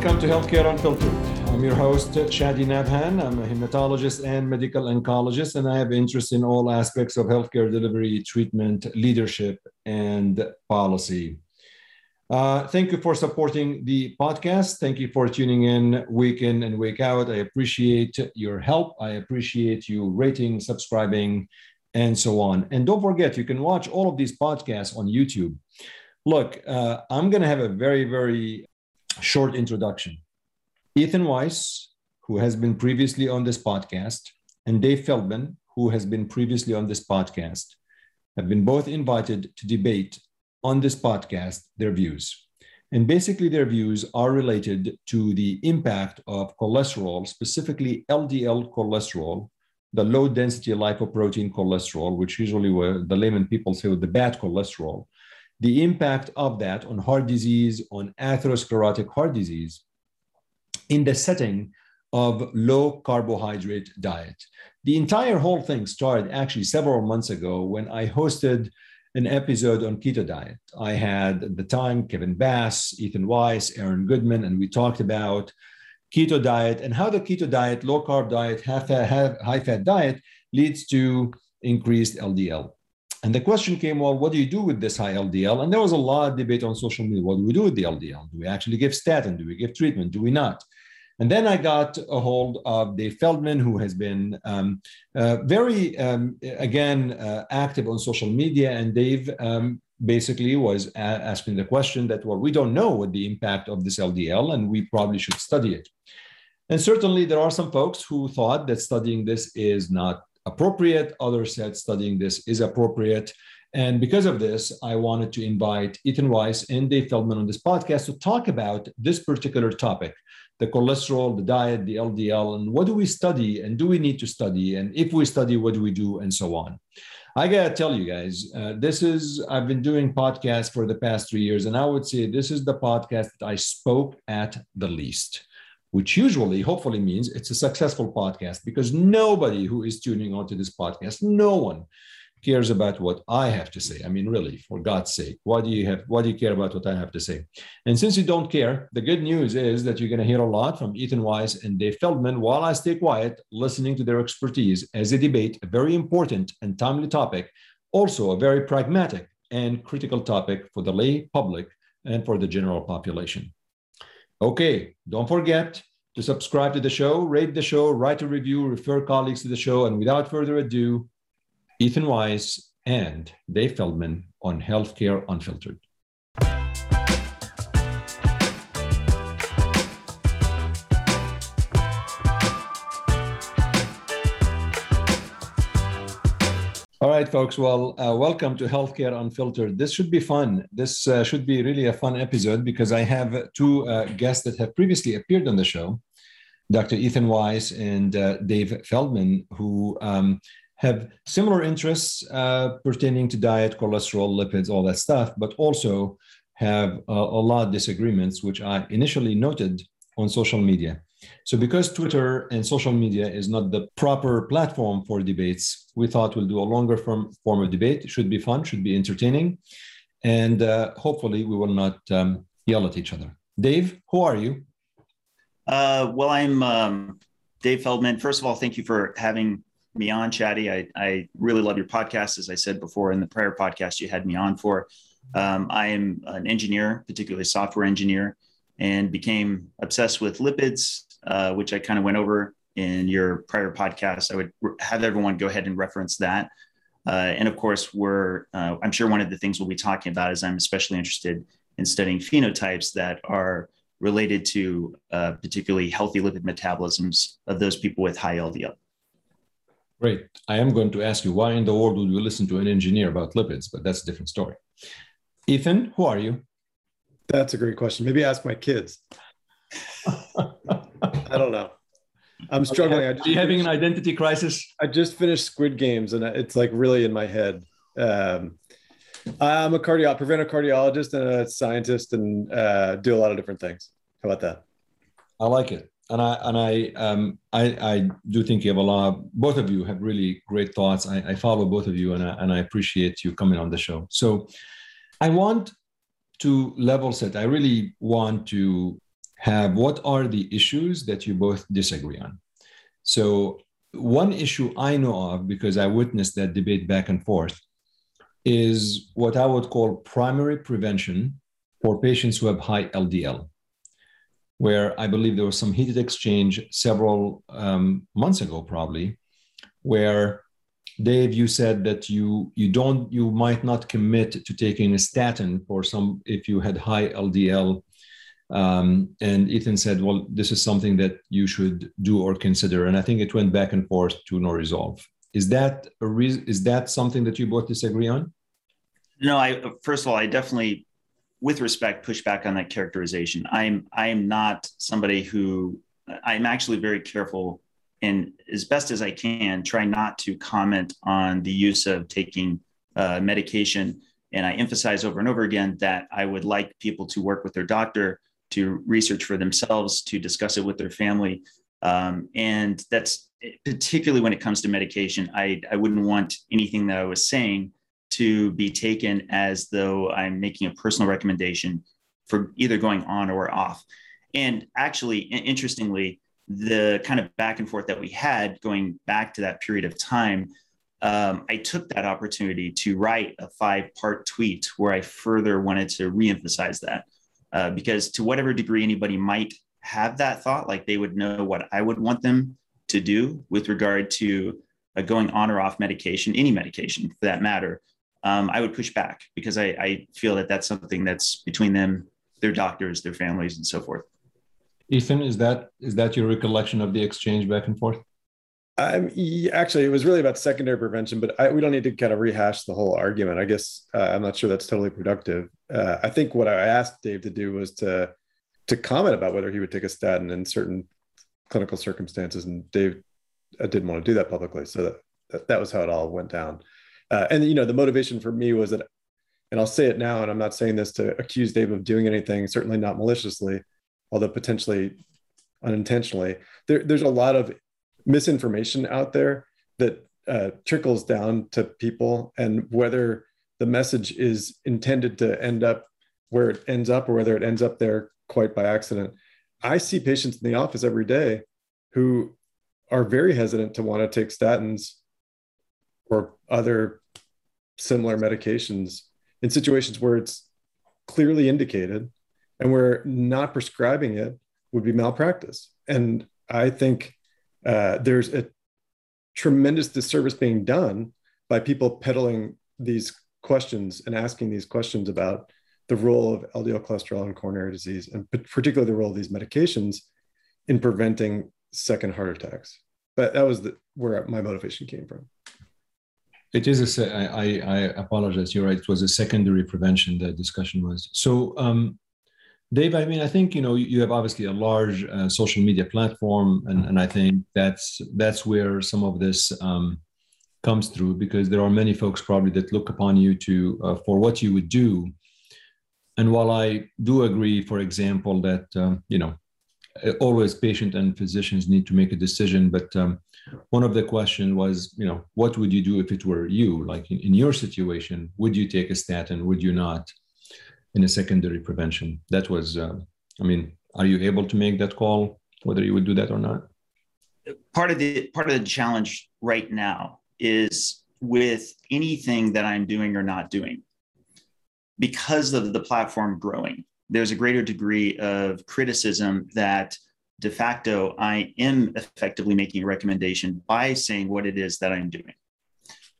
Welcome to Healthcare Unfiltered. I'm your host, Chadi Nabhan. I'm a hematologist and medical oncologist, and I have interest in all aspects of healthcare delivery, treatment, leadership, and policy. Uh, thank you for supporting the podcast. Thank you for tuning in week in and week out. I appreciate your help. I appreciate you rating, subscribing, and so on. And don't forget, you can watch all of these podcasts on YouTube. Look, uh, I'm going to have a very, very short introduction. Ethan Weiss, who has been previously on this podcast, and Dave Feldman, who has been previously on this podcast, have been both invited to debate on this podcast their views. And basically, their views are related to the impact of cholesterol, specifically LDL cholesterol, the low density lipoprotein cholesterol, which usually the layman people say the bad cholesterol, the impact of that on heart disease, on atherosclerotic heart disease in the setting of low carbohydrate diet. The entire whole thing started actually several months ago when I hosted an episode on keto diet. I had at the time Kevin Bass, Ethan Weiss, Aaron Goodman, and we talked about keto diet and how the keto diet, low carb diet, high fat diet leads to increased LDL. And the question came, well, what do you do with this high LDL? And there was a lot of debate on social media. What do we do with the LDL? Do we actually give statin? Do we give treatment? Do we not? And then I got a hold of Dave Feldman, who has been um, uh, very, um, again, uh, active on social media. And Dave um, basically was a- asking the question that, well, we don't know what the impact of this LDL, and we probably should study it. And certainly, there are some folks who thought that studying this is not appropriate. Others said studying this is appropriate. And because of this, I wanted to invite Ethan Weiss and Dave Feldman on this podcast to talk about this particular topic the cholesterol, the diet, the LDL, and what do we study and do we need to study? And if we study, what do we do? And so on. I gotta tell you guys, uh, this is, I've been doing podcasts for the past three years, and I would say this is the podcast that I spoke at the least, which usually, hopefully, means it's a successful podcast because nobody who is tuning onto this podcast, no one cares about what I have to say. I mean, really, for God's sake, why do you have why do you care about what I have to say? And since you don't care, the good news is that you're going to hear a lot from Ethan Weiss and Dave Feldman while I stay quiet, listening to their expertise as they debate a very important and timely topic, also a very pragmatic and critical topic for the lay public and for the general population. Okay, don't forget to subscribe to the show, rate the show, write a review, refer colleagues to the show, and without further ado, Ethan Weiss, and Dave Feldman on Healthcare Unfiltered. Right, folks. Well, uh, welcome to Healthcare Unfiltered. This should be fun. This uh, should be really a fun episode because I have two uh, guests that have previously appeared on the show Dr. Ethan Weiss and uh, Dave Feldman, who um, have similar interests uh, pertaining to diet, cholesterol, lipids, all that stuff, but also have a lot of disagreements, which I initially noted on social media. So, because Twitter and social media is not the proper platform for debates, we thought we'll do a longer form, form of debate. It should be fun, should be entertaining, and uh, hopefully we will not um, yell at each other. Dave, who are you? Uh, well, I'm um, Dave Feldman. First of all, thank you for having me on, Chadi. I, I really love your podcast. As I said before in the prior podcast you had me on for. Um, I am an engineer, particularly software engineer, and became obsessed with lipids, uh, which I kind of went over in your prior podcast. I would have everyone go ahead and reference that. Uh, and of course, we're, uh, I'm sure one of the things we'll be talking about is I'm especially interested in studying phenotypes that are related to uh, particularly healthy lipid metabolisms of those people with high LDL. Great. I am going to ask you why in the world would we listen to an engineer about lipids, but that's a different story. Ethan, who are you? That's a great question. Maybe ask my kids. I don't know. I'm struggling. Are you having an identity crisis? I just finished Squid Games, and it's like really in my head. Um, I'm a cardio preventive cardiologist and a scientist, and uh, do a lot of different things. How about that? I like it and I and I um, I, I do think you have a lot. both of you have really great thoughts. I, I follow both of you, and I, and I appreciate you coming on the show. So, I want to level set. I really want to have what are the issues that you both disagree on. So, one issue I know of, because I witnessed that debate back and forth, is what I would call primary prevention for patients who have high LDL, where I believe there was some heated exchange several um, months ago, probably, where Dave, you said that you you don't you might not commit to taking a statin for some if you had high LDL um, and Ethan said, well, this is something that you should do or consider. And I think it went back and forth to no resolve. Is that a? Is that something that you both disagree on? No, I first of all, I definitely, with respect, push back on that characterization. I'm I am not somebody who I'm actually very careful and as best as I can try not to comment on the use of taking uh, medication. And I emphasize over and over again that I would like people to work with their doctor to research for themselves, to discuss it with their family. Um, and that's particularly when it comes to medication. I, I wouldn't want anything that I was saying to be taken as though I'm making a personal recommendation for either going on or off. And actually, interestingly, the kind of back and forth that we had going back to that period of time, um, I took that opportunity to write a five part tweet where I further wanted to reemphasize that uh, because to whatever degree anybody might have that thought, like they would know what I would want them to do with regard to uh, going on or off medication, any medication for that matter, um, I would push back because I, I feel that that's something that's between them, their doctors, their families, and so forth. Ethan, is that is that your recollection of the exchange back and forth? Um, actually, it was really about secondary prevention, but I, we don't need to kind of rehash the whole argument. I guess uh, I'm not sure that's totally productive. Uh, I think what I asked Dave to do was to to comment about whether he would take a statin in certain clinical circumstances, and Dave uh, didn't want to do that publicly, so that, that was how it all went down. Uh, and you know, the motivation for me was that, and I'll say it now, and I'm not saying this to accuse Dave of doing anything, certainly not maliciously, although potentially unintentionally. There, there's a lot of misinformation out there that uh, trickles down to people and whether the message is intended to end up where it ends up or whether it ends up there quite by accident. I see patients in the office every day who are very hesitant to want to take statins or other similar medications in situations where it's clearly indicated and where not prescribing it would be malpractice. And I think uh, there's a tremendous disservice being done by people peddling these questions and asking these questions about the role of LDL cholesterol in coronary disease, and particularly the role of these medications in preventing second heart attacks. But that was the, where my motivation came from. It is a. I, I apologize. You're right. It was a secondary prevention. The discussion was so. Um, Dave, I mean, I think you know you have obviously a large uh, social media platform, and, and I think that's that's where some of this um, comes through because there are many folks probably that look upon you to uh, for what you would do. And while I do agree, for example, that um, you know always patient and physicians need to make a decision, but um, one of the question was, you know, what would you do if it were you? Like in, in your situation, would you take a statin? Would you not? In a secondary prevention. That was, uh, I mean, are you able to make that call whether you would do that or not? Part of the part of the challenge right now is with anything that I'm doing or not doing, because of the platform growing. There's a greater degree of criticism that de facto I am effectively making a recommendation by saying what it is that I'm doing.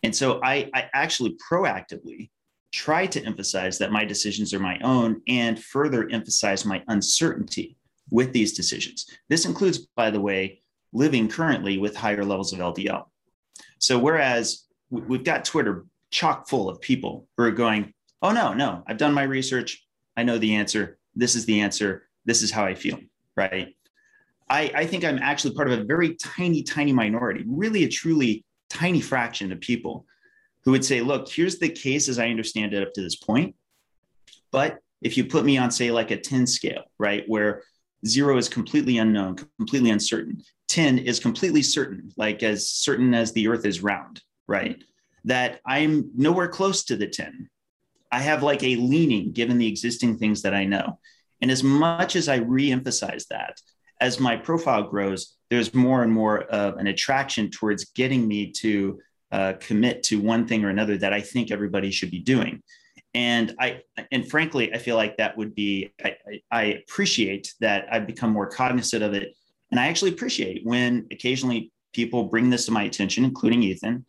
And so I, I actually proactively try to emphasize that my decisions are my own and further emphasize my uncertainty with these decisions. This includes, by the way, living currently with higher levels of LDL. So, whereas we've got Twitter chock full of people who are going, Oh, no, no, I've done my research. I know the answer. This is the answer. This is how I feel. Right. I, I think I'm actually part of a very tiny, tiny minority, really a truly tiny fraction of people who would say, look, here's the case as I understand it up to this point. But if you put me on, say, like a 10 scale, right, where zero is completely unknown, completely uncertain, 10 is completely certain, like as certain as the earth is round, right? That I'm nowhere close to the 10. I have like a leaning given the existing things that I know. And as much as I reemphasize that, as my profile grows, there's more and more of an attraction towards getting me to uh, commit to one thing or another that I think everybody should be doing. And I, and frankly, I feel like that would be, I, I appreciate that I've become more cognizant of it. And I actually appreciate when occasionally people bring this to my attention, including Ethan,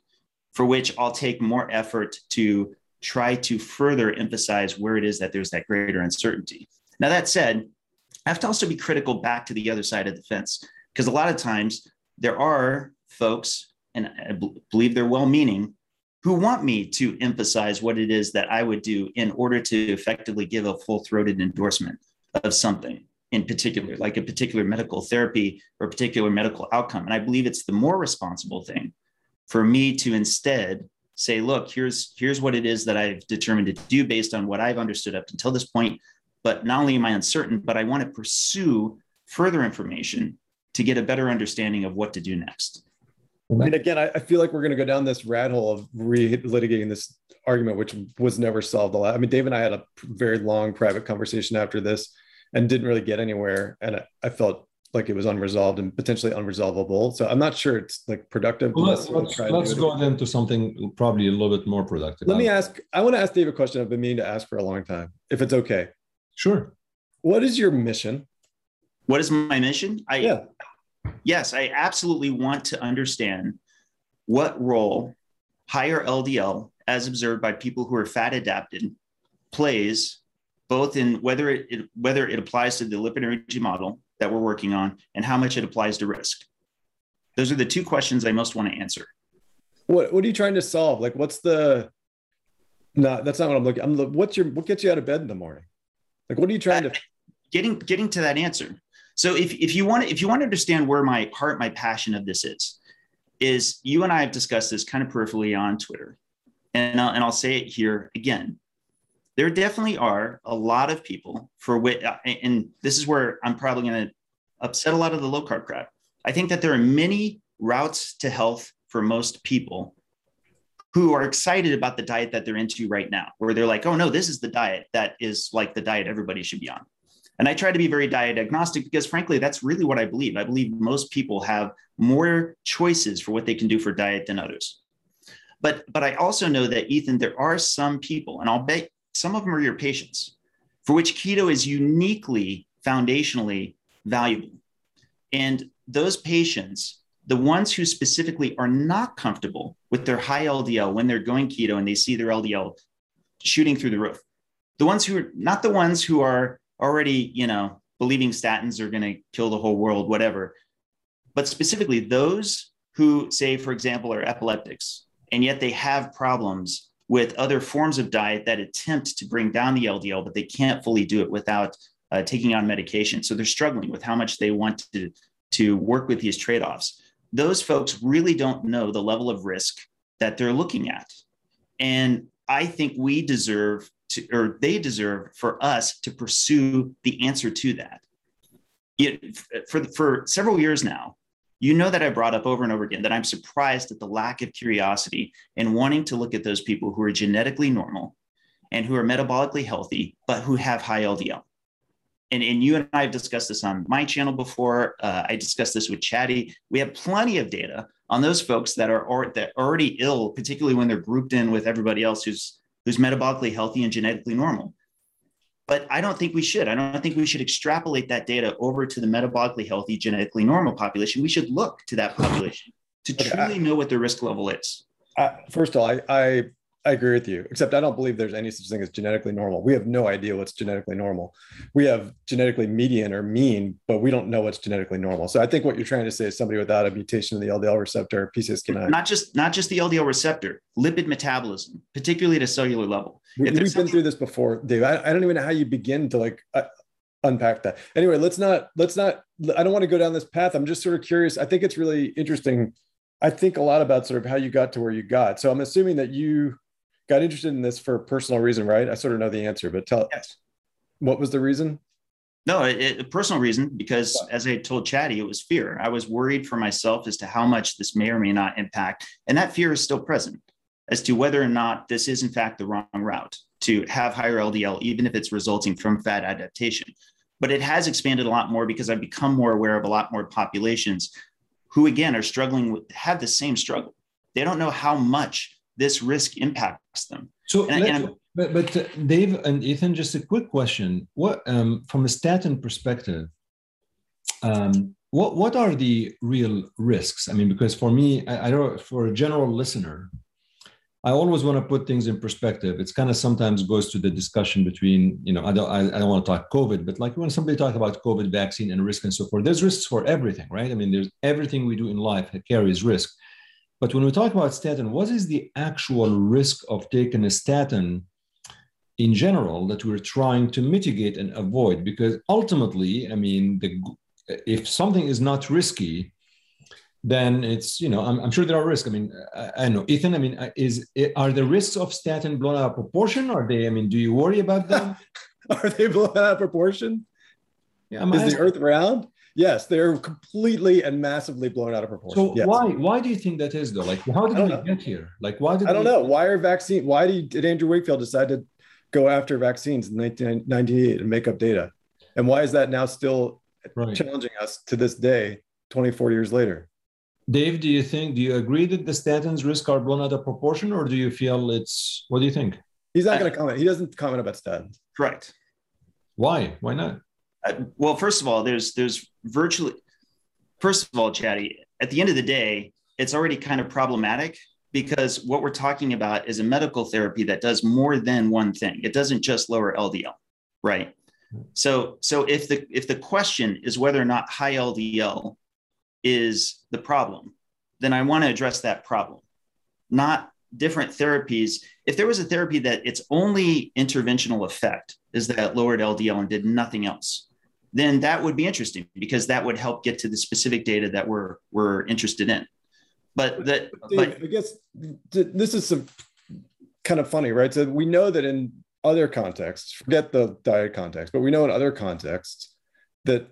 for which I'll take more effort to try to further emphasize where it is that there's that greater uncertainty. Now, that said, I have to also be critical back to the other side of the fence because a lot of times there are folks, and I believe they're well meaning, who want me to emphasize what it is that I would do in order to effectively give a full throated endorsement of something in particular, like a particular medical therapy or a particular medical outcome. And I believe it's the more responsible thing for me to instead say, look, here's here's what it is that I've determined to do based on what I've understood up until this point. But not only am I uncertain, but I want to pursue further information to get a better understanding of what to do next. I mean, again, I, I feel like we're going to go down this rat hole of re-litigating this argument, which was never solved. A lot. I mean, Dave and I had a very long private conversation after this, and didn't really get anywhere. And I, I felt like it was unresolved and potentially unresolvable. So I'm not sure it's like productive. Well, let's let's, let's go into something probably a little bit more productive. Let me ask. I want to ask Dave a question I've been meaning to ask for a long time, if it's okay. Sure. What is your mission? What is my mission? I yeah. Yes, I absolutely want to understand what role higher LDL, as observed by people who are fat adapted, plays both in whether it, it whether it applies to the lipid energy model that we're working on and how much it applies to risk. Those are the two questions I most want to answer. What What are you trying to solve? Like, what's the? No, that's not what I'm looking. I'm. What's your? What gets you out of bed in the morning? Like, what are you trying to? Uh, getting getting to that answer. So if, if you want if you want to understand where my heart, my passion of this is, is you and I have discussed this kind of peripherally on Twitter, and I'll, and I'll say it here again. There definitely are a lot of people for which, and this is where I'm probably going to upset a lot of the low carb crowd. I think that there are many routes to health for most people who are excited about the diet that they're into right now, where they're like, oh no, this is the diet that is like the diet everybody should be on. And I try to be very diet agnostic because, frankly, that's really what I believe. I believe most people have more choices for what they can do for diet than others. But, but I also know that, Ethan, there are some people, and I'll bet some of them are your patients, for which keto is uniquely foundationally valuable. And those patients, the ones who specifically are not comfortable with their high LDL when they're going keto and they see their LDL shooting through the roof, the ones who are not the ones who are already, you know, believing statins are going to kill the whole world, whatever. But specifically, those who say, for example, are epileptics, and yet they have problems with other forms of diet that attempt to bring down the LDL, but they can't fully do it without uh, taking on medication. So they're struggling with how much they want to, to work with these trade offs. Those folks really don't know the level of risk that they're looking at. And I think we deserve to, or they deserve for us to pursue the answer to that. It, for, for several years now, you know that I brought up over and over again that I'm surprised at the lack of curiosity and wanting to look at those people who are genetically normal and who are metabolically healthy, but who have high LDL. And, and you and I have discussed this on my channel before. Uh, I discussed this with Chadi. We have plenty of data on those folks that are or, that are already ill, particularly when they're grouped in with everybody else who's who's metabolically healthy and genetically normal. But I don't think we should. I don't think we should extrapolate that data over to the metabolically healthy, genetically normal population. We should look to that population to truly know what their risk level is. Uh, first of all, I, I I agree with you, except I don't believe there's any such thing as genetically normal. We have no idea what's genetically normal. We have genetically median or mean, but we don't know what's genetically normal. So I think what you're trying to say is somebody without a mutation in the LDL receptor, PCSK9. Not just not just the LDL receptor, lipid metabolism, particularly at a cellular level. We, have been through this before, Dave. I, I, don't even know how you begin to like uh, unpack that. Anyway, let's not let's not. I don't want to go down this path. I'm just sort of curious. I think it's really interesting. I think a lot about sort of how you got to where you got. So I'm assuming that you got interested in this for a personal reason, right? I sort of know the answer, but tell yes. what was the reason? No, it, a personal reason because as I told Chadi, it was fear. I was worried for myself as to how much this may or may not impact, and that fear is still present as to whether or not this is in fact the wrong route to have higher LDL, even if it's resulting from fat adaptation. but it has expanded a lot more because I've become more aware of a lot more populations who, again, are struggling with, have the same struggle. They don't know how much this risk impacts them. So, and, and but, but uh, Dave and Ethan, just a quick question: What, um, from a statin perspective, um, what what are the real risks? I mean, because for me, I, I don't. For a general listener, I always want to put things in perspective. It's kind of sometimes goes to the discussion between, you know, I don't, I, I don't want to talk COVID, but like when somebody talk about COVID vaccine and risk and so forth, there's risks for everything, right? I mean, there's everything we do in life carries risk. But when we talk about statin, what is the actual risk of taking a statin in general that we're trying to mitigate and avoid? Because ultimately, I mean, the, if something is not risky, then it's you know I'm, I'm sure there are risks. I mean I, I, know Ethan. I mean uh, is are the risks of statin blown out of proportion? Are they? I mean, do you worry about them? are they blown out of proportion? Yeah, is asking. the Earth round? Yes, they're completely and massively blown out of proportion. So yes. why why do you think that is though? Like how did we know. get here? Like why did I don't we... know. Why are vaccine? Why did, did Andrew Wakefield decide to go after vaccines in 1998 and make up data? And why is that now still right. challenging us to this day, 24 years later? Dave, do you think, do you agree that the statins risk are blown out of proportion, or do you feel it's, what do you think? He's not going to comment. He doesn't comment about statins. Correct. Why? Why not? Uh, well, first of all, there's there's virtually, first of all, Chadi. At the end of the day, it's already kind of problematic because what we're talking about is a medical therapy that does more than one thing. It doesn't just lower LDL, right? So so if the if the question is whether or not high LDL is the problem, then I want to address that problem, not different therapies. If there was a therapy that its only interventional effect is that lowered LDL and did nothing else, then that would be interesting because that would help get to the specific data that we're we're interested in. But that, but I guess this is some kind of funny, right? So we know that in other contexts, forget the diet context, but we know in other contexts that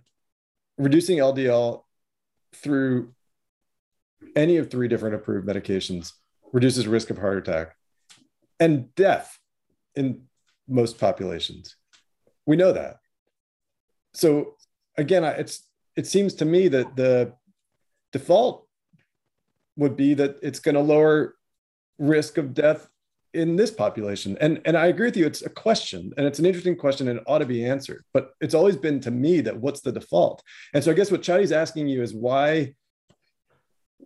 reducing LDL through any of three different approved medications reduces risk of heart attack and death in most populations. We know that. So again, it's it seems to me that the default would be that it's going to lower risk of death in this population. And and I agree with you. It's a question, and it's an interesting question, and it ought to be answered. But it's always been to me that what's the default? And so I guess what Chadi's asking you is why.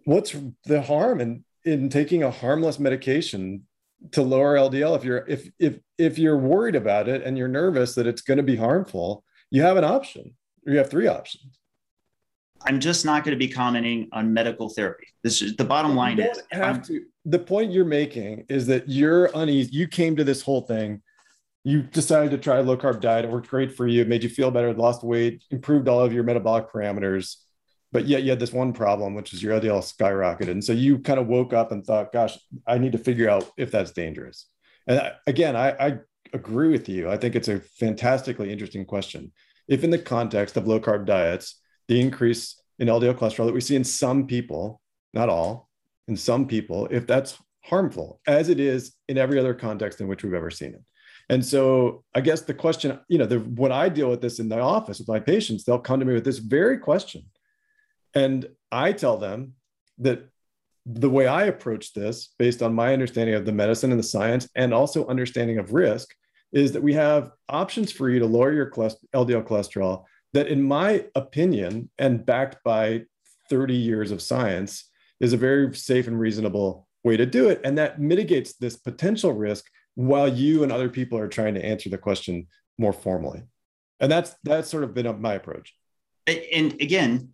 What's the harm in in taking a harmless medication to lower LDL? If you're if if if you're worried about it and you're nervous that it's going to be harmful, you have an option. Or you have three options. I'm just not going to be commenting on medical therapy. This is the bottom line is have to the point you're making is that you're uneasy. You came to this whole thing. You decided to try a low carb diet. It worked great for you. It made you feel better, lost weight, improved all of your metabolic parameters. But yet you had this one problem, which is your LDL skyrocketed. And so you kind of woke up and thought, gosh, I need to figure out if that's dangerous. And again, I, I agree with you. I think it's a fantastically interesting question. If in the context of low carb diets, the increase in LDL cholesterol that we see in some people, not all, in some people if that's harmful, as it is in every other context in which we've ever seen it. And so I guess the question, you know, the, when I deal with this in the office with my patients, they'll come to me with this very question. And I tell them that the way I approach this, based on my understanding of the medicine and the science, and also understanding of risk, is that we have options for you to lower your LDL cholesterol that, in my opinion, and backed by 30 years of science, is a very safe and reasonable way to do it. And that mitigates this potential risk while you and other people are trying to answer the question more formally. And that's that's sort of been my approach. And again,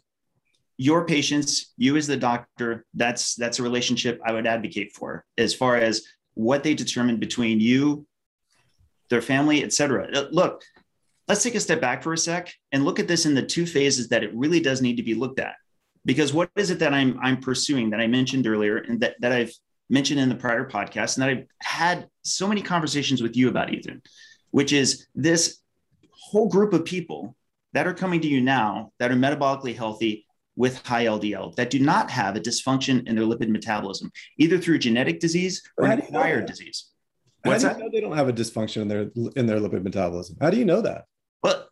your patients, you as the doctor, that's that's a relationship I would advocate for as far as what they determine between you, their family, et cetera. Uh, look, let's take a step back for a sec and look at this in the two phases that it really does need to be looked at because what is it that I'm I'm pursuing that I mentioned earlier and that, that I've mentioned in the prior podcast and that I've had so many conversations with you about, Ethan, which is this whole group of people that are coming to you now that are metabolically healthy with high LDL that do not have a dysfunction in their lipid metabolism, either through genetic disease or an acquired disease. What's How do you that? know they don't have a dysfunction in their in their lipid metabolism? How do you know that? Well,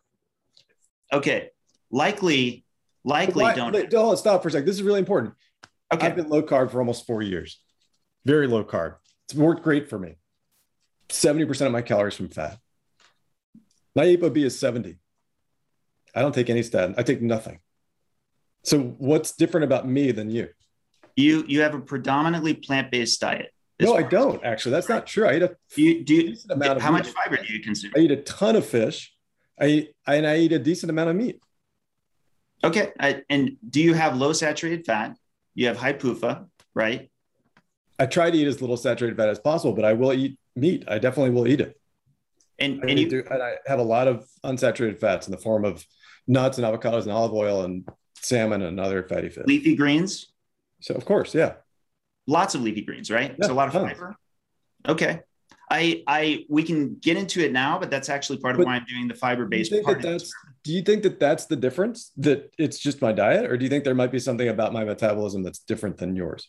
Okay, likely, likely Why- don't. on, stop for a second. This is really important. Okay, I've been low carb for almost four years. Very low carb. It's worked great for me. 70% of my calories from fat. My ApoB is 70. I don't take any statin. I take nothing. So what's different about me than you? you you have a predominantly plant-based diet. No, I don't actually. That's not true. I eat a Do you, do you, decent amount of how much fiber do you consume? I eat a ton of fish. I eat, and I eat a decent amount of meat. Okay, I, and do you have low saturated fat? You have high PUFA, right? I try to eat as little saturated fat as possible, but I will eat meat. I definitely will eat it. And I and you do, and I have a lot of unsaturated fats in the form of nuts and avocados and olive oil and salmon and other fatty fish. leafy greens, So of course, yeah. Lots of leafy greens, right? Yeah, so a lot of fiber. Okay. I I we can get into it now, but that's actually part of But why I'm doing the fiber-based. part. that do you think that that's the difference? That it's just my diet, or do you think there might be something about my metabolism that's different than yours?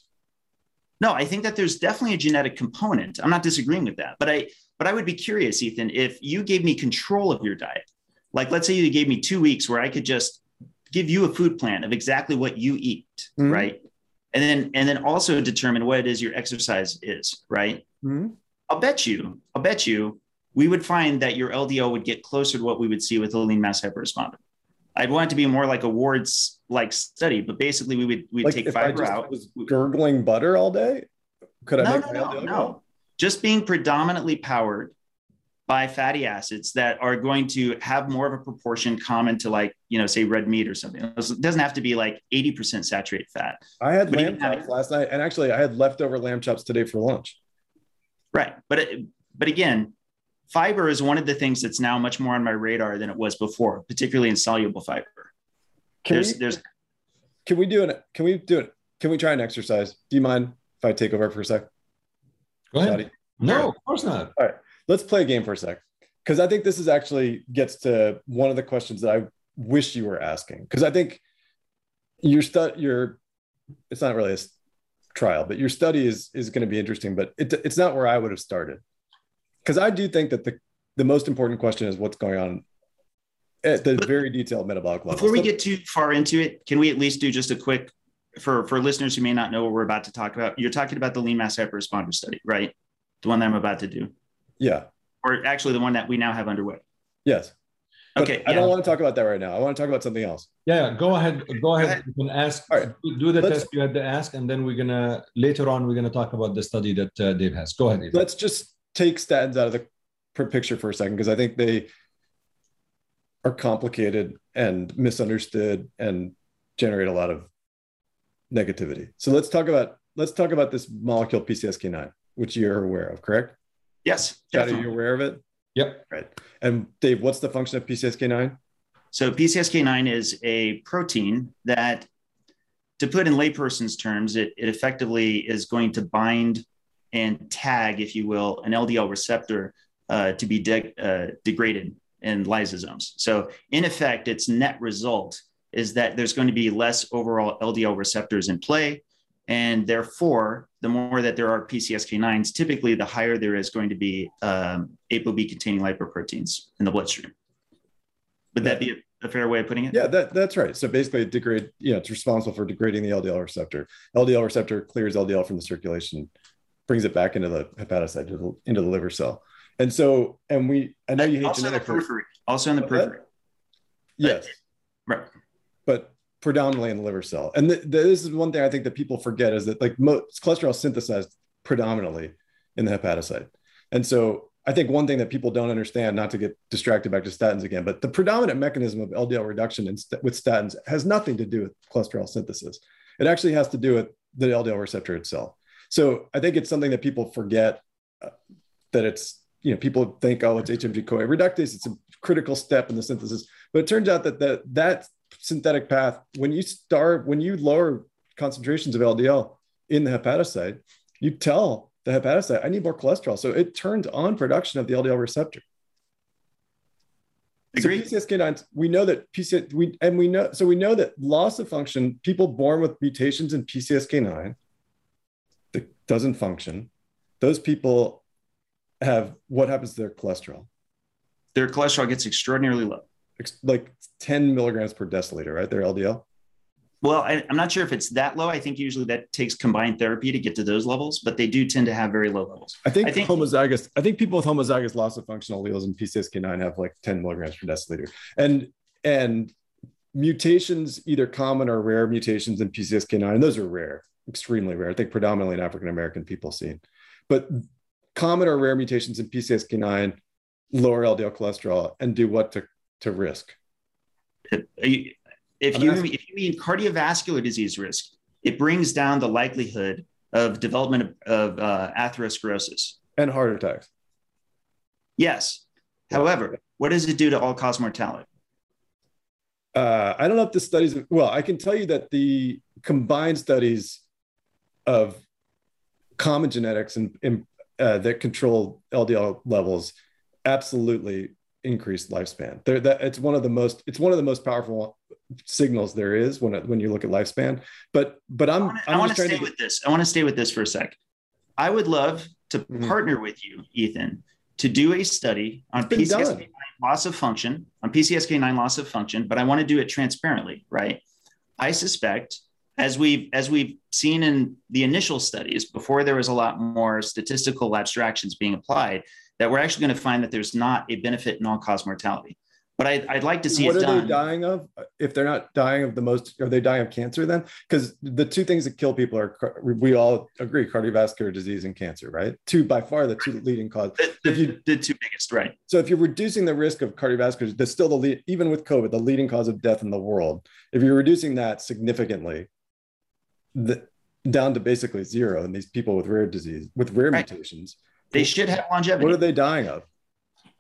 No, I think that there's definitely a genetic component. I'm not disagreeing with that, but I but I would be curious, Ethan, if you gave me control of your diet, like let's say you gave me two weeks where I could just give you a food plan of exactly what you eat, Mhm. right? And then and then also determine what it is your exercise is, right? Mm-hmm. I'll bet you, I'll bet you, we would find that your LDL would get closer to what we would see with a lean mass hyperresponder. I'd want it to be more like a Ward's like study, but basically we would we'd Like take fiber out. was gurgling butter all day, could I No, make no, my no, LDL no. Just being predominantly powered by fatty acids that are going to have more of a proportion common to like, you know, say red meat or something. It doesn't have to be like 80% saturated fat. I had But lamb even having- chops last night, and actually, I had leftover lamb chops today for lunch. Right. But it, but again, fiber is one of the things that's now much more on my radar than it was before, particularly in soluble fiber. Can there's we, there's can we do it? Can we do it? Can we try an exercise? Do you mind if I take over for a sec? Go ahead. Chadi? No, of course not. Let's play a game for a sec because i think this is actually gets to one of the questions that i wish you were asking because i think your stu- your it's not really a trial but your study is is going to be interesting but it, it's not where i would have started because i do think that the the most important question is what's going on at the very detailed metabolic level before we get too far into it, can we at least do just a quick for for listeners who may not know what we're about to talk about? You're talking about the lean mass hyperresponder study, right? The one that I'm about to do, yeah or actually the one that we now have underway. yes But Okay, i yeah. don't want to talk about that right now i want to talk about something else Yeah, go ahead. Go ahead. ahead. You can ask. All right. Do the Let's- test you had to ask, and then we're gonna later on we're gonna talk about the study that uh, Dave has. Go ahead. Ethan. let's just take statins out of the picture for a second because I think they are complicated and misunderstood and generate a lot of negativity. So let's talk about let's talk about this molecule PCSK9, which you're aware of, correct? Yes, Chad, are definitely. you aware of it? Yep. Right. And Dave, what's the function of PCSK9? So PCSK9 is a protein that, to put in layperson's terms, it, it effectively is going to bind and tag, if you will, an LDL receptor uh, to be de- uh, degraded in lysosomes. So in effect, its net result is that there's going to be less overall LDL receptors in play. And therefore, the more that there are PCSK9s, typically the higher there is going to be um, ApoB containing lipoproteins in the bloodstream. Would that be a, fair way of putting it? Yeah, that, that's right. So basically, it degrade, you know, it's responsible for degrading the LDL receptor. LDL receptor clears LDL from the circulation, brings it back into the hepatocyte, into the liver cell. And so, and we, I know you hate also in the periphery. Also in the periphery. Yes. Right. But predominantly in the liver cell. And th- this is one thing I think that people forget is that like most cholesterol is synthesized predominantly in the hepatocyte. And so I think one thing that people don't understand, not to get distracted back to statins again, but the predominant mechanism of LDL reduction st- with statins has nothing to do with cholesterol synthesis. It actually has to do with the LDL receptor itself. So I think it's something that people forget uh, that it's, you know, people think, oh, it's HMG CoA reductase. It's a critical step in the synthesis. But it turns out that that, that synthetic path, when you start, when you lower concentrations of LDL in the hepatocyte, you tell the hepatocyte, I need more cholesterol. So it turns on production of the LDL receptor. Agreed. So PCSK9, we know that PC, we and we know so we know that loss of function, people born with mutations in PCSK9 that doesn't function, those people have what happens to their cholesterol? Their cholesterol gets extraordinarily low. Like 10 milligrams per deciliter, right? Their LDL. Well, I, am not sure if it's that low. I think usually that takes combined therapy to get to those levels, but they do tend to have very low levels. I think, I think homozygous. I think people with homozygous loss of function alleles in PCSK9 have like 10 milligrams per deciliter, and and mutations, either common or rare mutations in PCSK9, and those are rare, extremely rare. I think predominantly in African American people seen, but common or rare mutations in PCSK9 lower LDL cholesterol and do what to to risk. If you, if you mean cardiovascular disease risk, it brings down the likelihood of development of, of uh, atherosclerosis and heart attacks. Yes. However, what does it do to all cause mortality? Uh, I don't know if the studies, well, I can tell you that the combined studies of common genetics and, and uh, that control LDL levels absolutely increased lifespan. There, that it's one of the most it's one of the most powerful signals there is when when you look at lifespan. But but I'm I want to stay to... with this. I want to stay with this for a sec. I would love to mm-hmm. partner with you, Ethan, to do a study on PCSK9 loss of function, on PCSK9 loss of function, but I want to do it transparently, right? I suspect as we've as we've seen in the initial studies before there was a lot more statistical abstractions being applied that we're actually going to find that there's not a benefit in all cause mortality. But I, would like to see what are done. they dying of? If they're not dying of the most, are they dying of cancer then? Because the two things that kill people are we all agree cardiovascular disease and cancer, right? Two by far the two leading causes. The, the, you, the two biggest, right? So if you're reducing the risk of cardiovascular, that's still the lead, even with COVID, the leading cause of death in the world. If you're reducing that significantly, the, down to basically zero, and these people with rare disease with rare right. mutations they should have longevity. What are they dying of?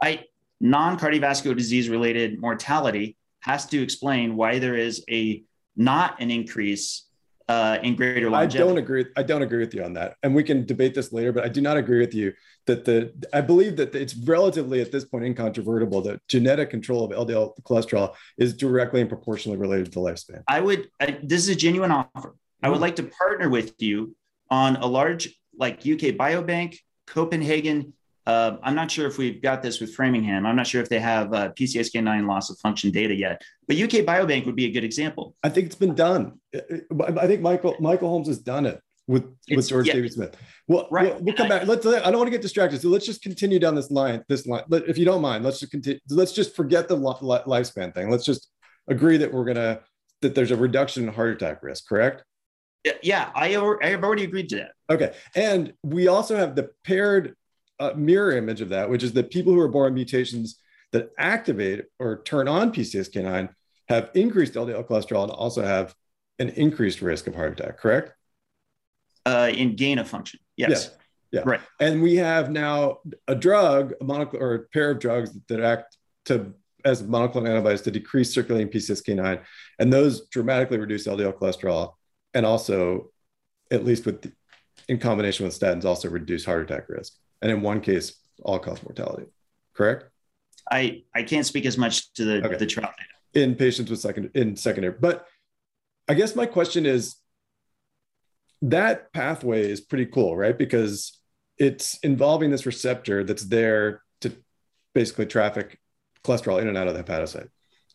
I non-cardiovascular disease related mortality has to explain why there is a not an increase uh, in greater longevity. I don't agree. I don't agree with you on that, and we can debate this later. But I do not agree with you that the. I believe that it's relatively at this point incontrovertible that genetic control of LDL cholesterol is directly and proportionally related to lifespan. I would. I, this is a genuine offer. Mm-hmm. I would mm-hmm. like to partner with you on a large, like UK Biobank Copenhagen, uh, I'm not sure if we've got this with Framingham. I'm not sure if they have uh, PCSK9 loss of function data yet, but UK Biobank would be a good example. I think it's been done. I think Michael Michael Holmes has done it with it's, with George yeah. Davey Smith. Well, right. we'll, we'll come back. Let's. I don't want to get distracted, so let's just continue down this line. This line, if you don't mind, let's just continue. Let's just forget the lifespan thing. Let's just agree that we're gonna that there's a reduction in heart attack risk. Correct? Yeah, I, I have already agreed to that. Okay, and we also have the paired uh, mirror image of that, which is that people who are born mutations that activate or turn on PCSK9 have increased LDL cholesterol and also have an increased risk of heart attack, correct? Uh, in gain of function, yes. Yeah. yeah. Right. And we have now a drug, a monoclonal or a pair of drugs that act to as monoclonal antibodies to decrease circulating PCSK9, and those dramatically reduce LDL cholesterol, and also, at least with in combination with statins, also reduce heart attack risk and in one case, all cause mortality. Correct? I I can't speak as much to the okay. the trial data in patients with second in secondary, but I guess my question is that pathway is pretty cool, right? Because it's involving this receptor that's there to basically traffic cholesterol in and out of the hepatocyte.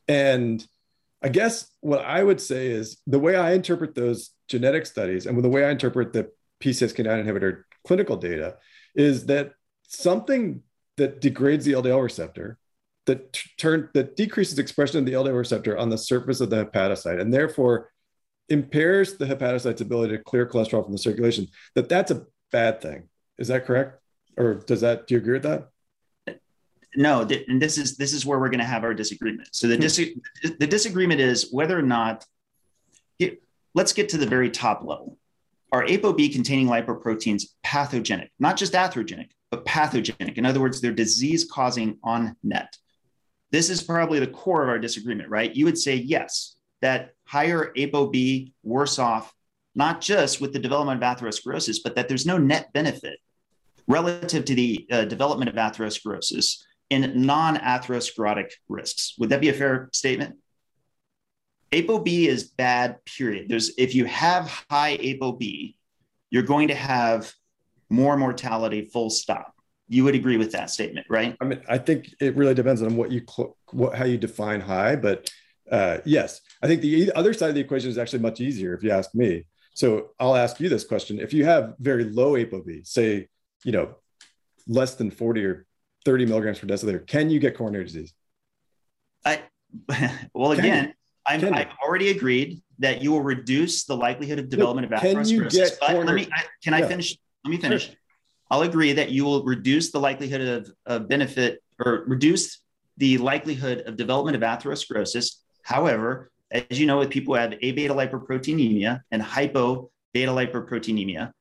And I guess what I would say is the way I interpret those genetic studies and the way I interpret the PCSK9 inhibitor clinical data is that something that degrades the LDL receptor that turn that decreases expression of the LDL receptor on the surface of the hepatocyte and therefore impairs the hepatocyte's ability to clear cholesterol from the circulation that that's a bad thing. Is that correct? Or does that do you agree with that no th- and this is this is where we're going to have our disagreement so the dis- the disagreement is whether or not it, let's get to the very top level are ApoB containing lipoproteins pathogenic, not just atherogenic, but pathogenic? In other words, they're disease causing on net. This is probably the core of our disagreement, right? You would say yes, that higher ApoB worse off, not just with the development of atherosclerosis, but that there's no net benefit relative to the uh, development of atherosclerosis in non atherosclerotic risks. Would that be a fair statement? ApoB is bad, period. There's if you have high ApoB, you're going to have more mortality, full stop. You would agree with that statement, right? I mean, I think it really depends on what you what how you define high, but uh, yes, I think the other side of the equation is actually much easier if you ask me. So I'll ask you this question: If you have very low ApoB, say you know less than forty or thirty milligrams per deciliter, can you get coronary disease? I well again, I'm, I've already agreed that you will reduce the likelihood of development no, of atherosclerosis. But let me I, can yeah. I finish? Let me finish. Sure. I'll agree that you will reduce the likelihood of, of benefit or reduce the likelihood of development of atherosclerosis. However, as you know, with people who have abetalipoproteinemia and hypo beta lipoproteinemia,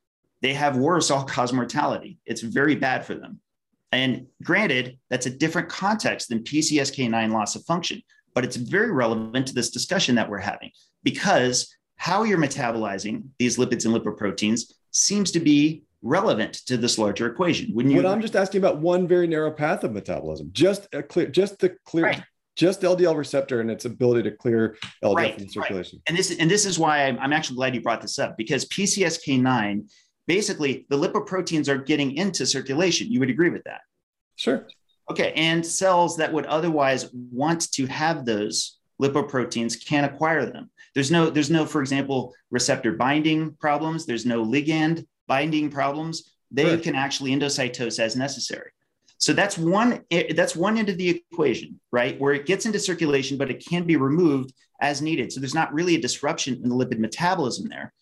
they have worse all cause mortality. It's very bad for them. And granted, that's a different context than PCSK9 loss of function, but it's very relevant to this discussion that we're having because how you're metabolizing these lipids and lipoproteins seems to be relevant to this larger equation. Wouldn't you? But I'm just asking about one very narrow path of metabolism, just a clear, just the clear, right. just LDL receptor and its ability to clear LDL right, from circulation. Right. And this, and this is why I'm, I'm actually glad you brought this up because PCSK9 basically the lipoproteins are getting into circulation. You would agree with that? Sure. Okay. And cells that would otherwise want to have those lipoproteins can't acquire them. There's no, there's no, for example, receptor binding problems. There's no ligand binding problems. They right. can actually endocytose as necessary. So that's one, that's one end of the equation, right? Where it gets into circulation, but it can be removed as needed. So there's not really a disruption in the lipid metabolism there.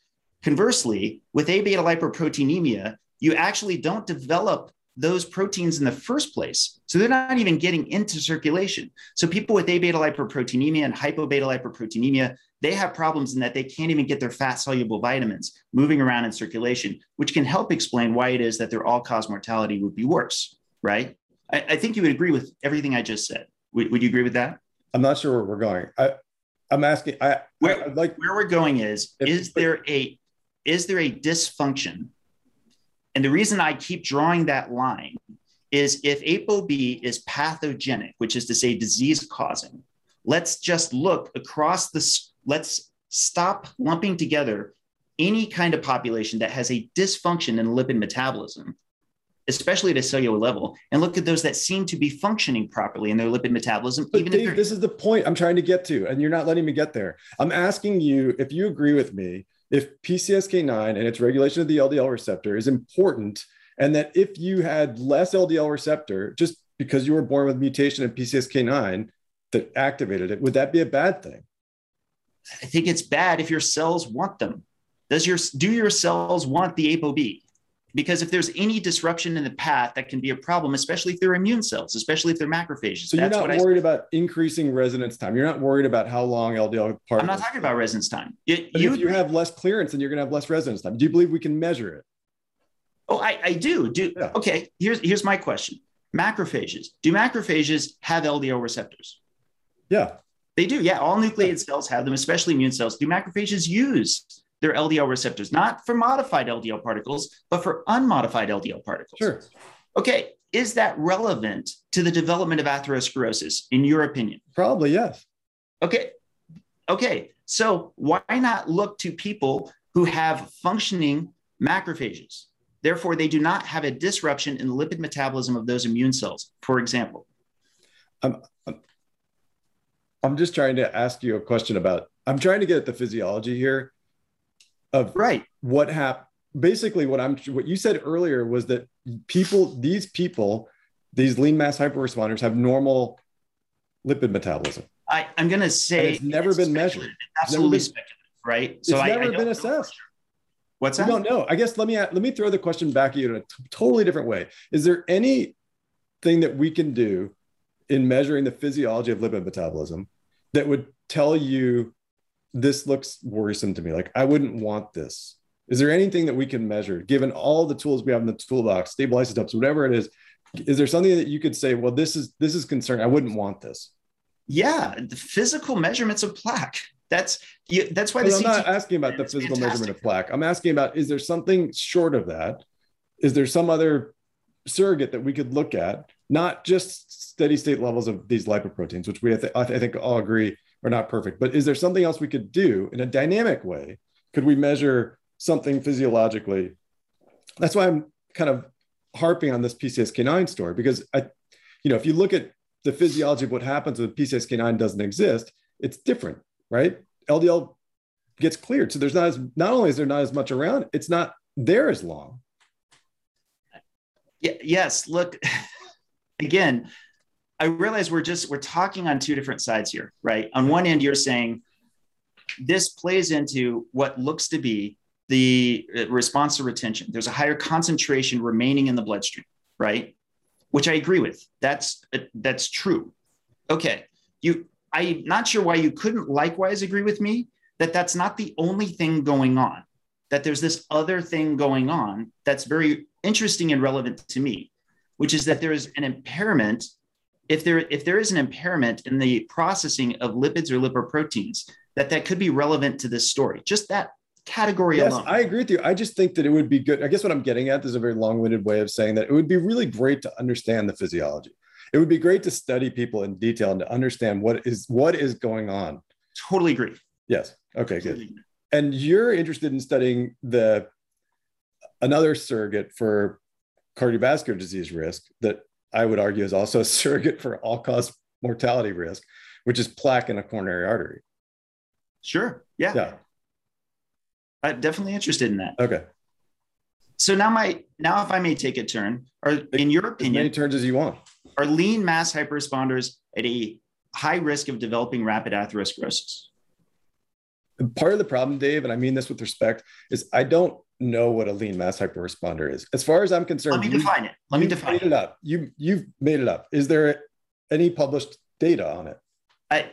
Conversely, with abetalipoproteinemia, you actually don't develop those proteins in the first place. So they're not even getting into circulation. So people with abetalipoproteinemia and hypobetalipoproteinemia, they have problems in that they can't even get their fat soluble vitamins moving around in circulation, which can help explain why it is that their all cause mortality would be worse, right? I, I, think you would agree with everything I just said. Would, would you agree with that? I'm not sure where we're going. I, I'm asking. I, where, I, like where we're going is: if, is there a is there a dysfunction and the reason I keep drawing that line is if ApoB is pathogenic, which is to say disease causing, let's just look across this, let's stop lumping together any kind of population that has a dysfunction in lipid metabolism, especially at a cellular level, and look at those that seem to be functioning properly in their lipid metabolism. But even Dave, if this is the point I'm trying to get to, and you're not letting me get there. I'm asking you if you agree with me if PCSK9 and its regulation of the LDL receptor is important, and that if you had less LDL receptor, just because you were born with mutation in PCSK9 that activated it, would that be a bad thing? I think it's bad if your cells want them. Does your do your cells want the ApoB? Because if there's any disruption in the path that can be a problem especially if they're immune cells especially if they're macrophages. So you're not worried I, about increasing residence time. You're not worried about how long ldl part i'm not talking about residence time. You, you, if you have less clearance then you're going to have less residence time. Do you believe we can measure it? Oh i, I do. Do yeah. okay here's here's my question. Macrophages do macrophages have ldl receptors? Yeah. They do yeah. All nucleated cells have them especially immune cells. Do macrophages use their LDL receptors, not for modified LDL particles, but for unmodified LDL particles. Sure. Okay, is that relevant to the development of atherosclerosis, in your opinion? Probably, yes. Okay. Okay. So why not look to people who have functioning macrophages? Therefore, they do not have a disruption in the lipid metabolism of those immune cells, for example. I'm, I'm just trying to ask you a question about, I'm trying to get at the physiology here of right. what happened basically what i'm what you said earlier was that people these people these lean mass hyperresponders have normal lipid metabolism. I, i'm going to say it's never been measured. Absolutely been, speculative right? So it's I, never I been assessed. what's that? We don't know i guess let me let me throw the question back at you in a t- totally different way. Is there anything that we can do in measuring the physiology of lipid metabolism that would tell you this looks worrisome to me. Like I wouldn't want this. Is there anything that we can measure, given all the tools we have in the toolbox, stable isotopes, whatever it is? Is there something that you could say, well, this is this is concerning. I wouldn't want this. Yeah, the physical measurements of plaque. That's that's why. I'm not asking about the physical fantastic. measurement of plaque. I'm asking about is there something short of that? Is there some other surrogate that we could look at, not just steady state levels of these lipoproteins, which we I, th- I think all agree are not perfect. But is there something else we could do in a dynamic way? Could we measure something physiologically? That's why I'm kind of harping on this PCSK9 story because I, you know, if you look at the physiology of what happens when PCSK9 doesn't exist, it's different, right? LDL gets cleared. So there's not as not only is there not as much around, it's not there as long. Yeah, yes. Look, again, I realize we're just we're talking on two different sides here, right? On one end, you're saying this plays into what looks to be the uh, response to retention. There's a higher concentration remaining in the bloodstream, right? Which I agree with. That's uh, that's true. Okay, you. I'm not sure why you couldn't likewise agree with me that that's not the only thing going on. That there's this other thing going on that's very interesting and relevant to me, which is that there is an impairment. If there if there is an impairment in the processing of lipids or lipoproteins, that that could be relevant to this story. Just that category yes, alone. I agree with you. I just think that it would be good. I guess what I'm getting at is a very long-winded way of saying that it would be really great to understand the physiology. It would be great to study people in detail and to understand what is what is going on. Totally agree. Yes. Okay, good. And you're interested in studying the another surrogate for cardiovascular disease risk that I would argue is also a surrogate for all-cause mortality risk, which is plaque in a coronary artery. Sure. Yeah. Yeah. I'm definitely interested in that. Okay. So now my now if I may take a turn, or in your As many opinion, turns as you want. are lean mass hyperresponders at a high risk of developing rapid atherosclerosis? Part of the problem, Dave, and I mean this with respect, is I don't know what a lean mass hyperresponder is. As far as I'm concerned, Let me define it. Let me you define made it. it up. You you've made it up. Is there any published data on it? I,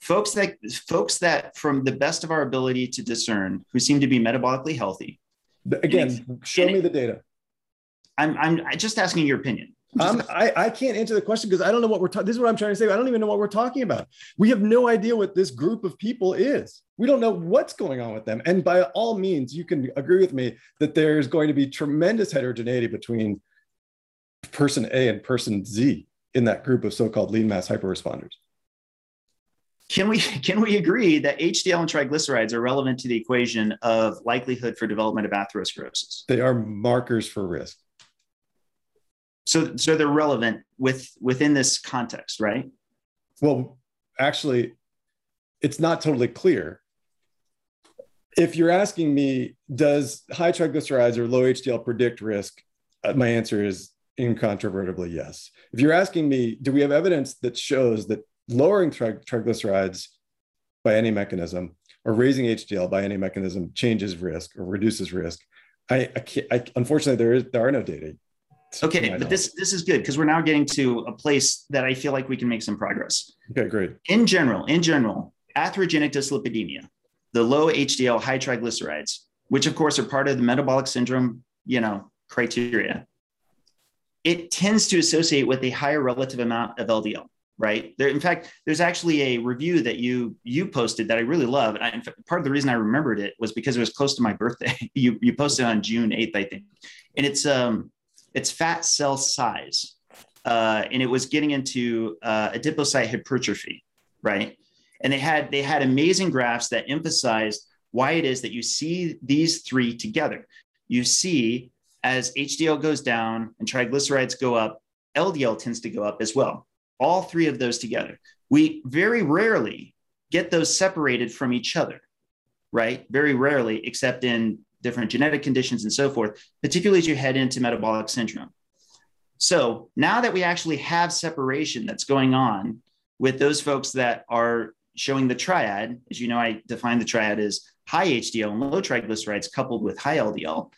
folks that folks that from the best of our ability to discern who seem to be metabolically healthy Again, show me the data. i'm i'm just asking your opinion Just- Um, I, I can't answer the question because I don't know what we're talking. This is what I'm trying to say. I don't even know what we're talking about. We have no idea what this group of people is. We don't know what's going on with them. And by all means, you can agree with me that there's going to be tremendous heterogeneity between person A and person Z in that group of so-called lean mass hyperresponders. can we can we agree that hdl and triglycerides are relevant to the equation of likelihood for development of atherosclerosis They are markers for risk. So so they're relevant with within this context right Well, actually, it's not totally clear. If you're asking me, does high triglycerides or low HDL predict risk? Uh, my answer is incontrovertibly yes. If you're asking me, do we have evidence that shows that lowering tri- triglycerides by any mechanism or raising HDL by any mechanism changes risk or reduces risk? I, I. I, unfortunately, there is there are no data. Okay but this this is good because we're now getting to a place that i feel like we can make some progress. Okay, great. in general, in general, atherogenic dyslipidemia, the low HDL, high triglycerides, which of course are part of the metabolic syndrome, you know, criteria, it tends to associate with a higher relative amount of LDL, right? There, in fact, there's actually a review that you you posted that I really love. And I, fact, part of the reason I remembered it was because it was close to my birthday. you you posted on June 8th, I think, and it's um it's fat cell size uh, and it was getting into uh, adipocyte hypertrophy, right? And they had they had amazing graphs that emphasized why it is that you see these three together. You see as HDL goes down and triglycerides go up, LDL tends to go up as well. All three of those together. We very rarely get those separated from each other, right? Very rarely, except in different genetic conditions and so forth, particularly as you head into metabolic syndrome. So now that we actually have separation that's going on with those folks that are showing the triad, as you know, I define the triad as high HDL and low triglycerides coupled with high LDL.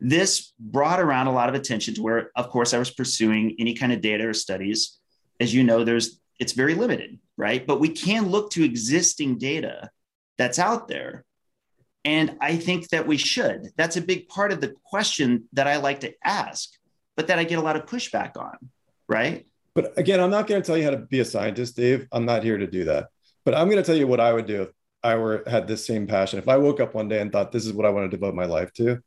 This brought around a lot of attention to where, of course, I was pursuing any kind of data or studies. As you know, there's it's very limited, right? But we can look to existing data that's out there. And I think that we should. That's a big part of the question that I like to ask but that I get a lot of pushback on, right? But again, I'm not going to tell you how to be a scientist, Dave. I'm not here to do that. But I'm going to tell you what I would do if I were had this same passion. If I woke up one day and thought this is what I want to devote my life to,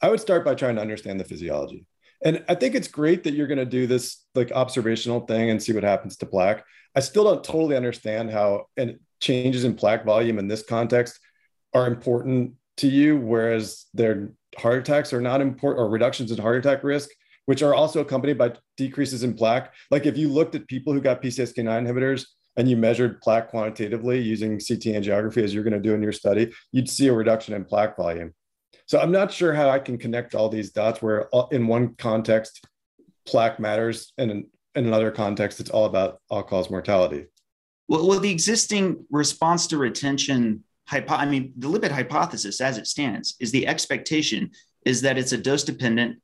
I would start by trying to understand the physiology. And I think it's great that you're going to do this like observational thing and see what happens to plaque. I still don't totally understand how and changes in plaque volume in this context are important to you, whereas they're heart attacks are not important or reductions in heart attack risk, which are also accompanied by decreases in plaque. Like if you looked at people who got PCSK9 inhibitors and you measured plaque quantitatively using CT angiography as you're going to do in your study, you'd see a reduction in plaque volume. So I'm not sure how I can connect all these dots where uh, in one context plaque matters and in, another context it's all about all-cause mortality. Well, well, the existing response to retention hypo- I mean, the lipid hypothesis as it stands is the expectation is that it's a dose dependent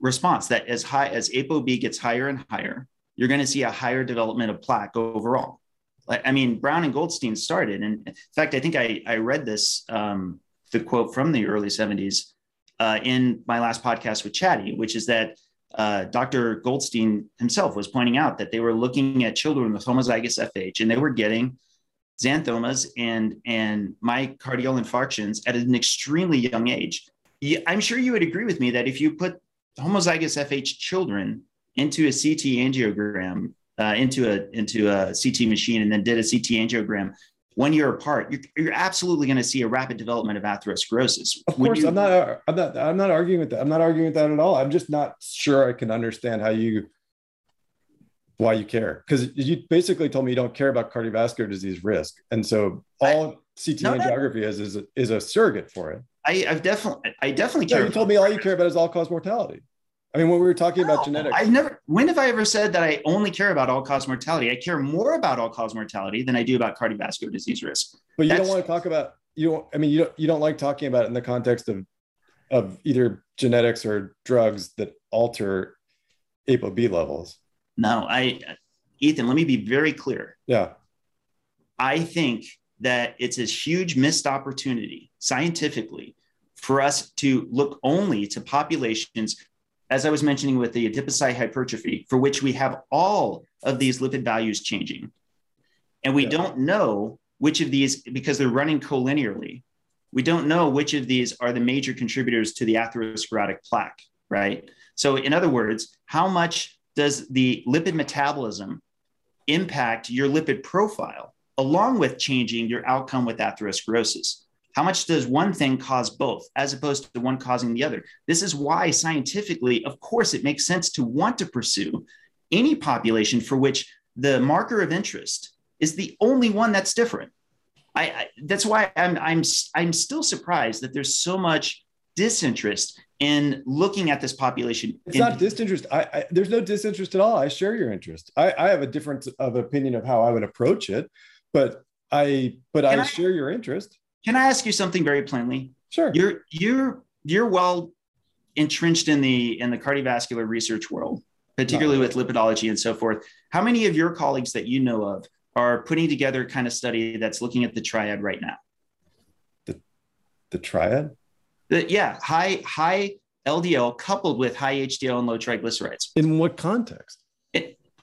response that as high as ApoB gets higher and higher, you're going to see a higher development of plaque overall. I mean, Brown and Goldstein started. And in fact, I think I, I read this, um, the quote from the early 70s uh, in my last podcast with Chadi, which is that uh, Dr. Goldstein himself was pointing out that they were looking at children with homozygous FH and they were getting xanthomas and, and myocardial infarctions at an extremely young age. I'm sure you would agree with me that if you put homozygous FH children into a CT angiogram, uh, into a into a CT machine, and then did a CT angiogram one year apart, you're, you're absolutely going to see a rapid development of atherosclerosis. Of course, you, I'm not. I'm not. I'm not arguing with that. I'm not arguing with that at all. I'm just not sure I can understand how you why you care because you basically told me you don't care about cardiovascular disease risk, and so all I, CT no, angiography is is a, is a surrogate for it. I, I've definitely, I definitely care. you told me all you care about is all cause mortality. I mean, when we were talking no, about genetics, I've never. When have I ever said that I only care about all cause mortality? I care more about all cause mortality than I do about cardiovascular disease risk. But you That's, don't want to talk about you. Don't, I mean, you don't. You don't like talking about it in the context of of either genetics or drugs that alter ApoB levels. No, I, Ethan. Let me be very clear. Yeah, I think that it's a huge missed opportunity scientifically for us to look only to populations, as I was mentioning with the adipocyte hypertrophy, for which we have all of these lipid values changing. And we yeah. don't know which of these, because they're running collinearly, we don't know which of these are the major contributors to the atherosclerotic plaque, right? So, in other words, how much does the lipid metabolism impact your lipid profile? along with changing your outcome with atherosclerosis. How much does one thing cause both as opposed to one causing the other? This is why scientifically, of course, it makes sense to want to pursue any population for which the marker of interest is the only one that's different. I, I that's why I'm I'm I'm still surprised that there's so much disinterest in looking at this population. It's not disinterest. I, I, there's no disinterest at all. I share your interest. I, I have a difference of opinion of how I would approach it but I but I, I, share your interest. Can I ask you something very plainly? Sure. You're you're you're well entrenched in the in the cardiovascular research world, particularly with lipidology and so forth. How many of your colleagues that you know of are putting together a kind of study that's looking at the triad right now? The the triad? Yeah, high high LDL coupled with high HDL and low triglycerides. In what context?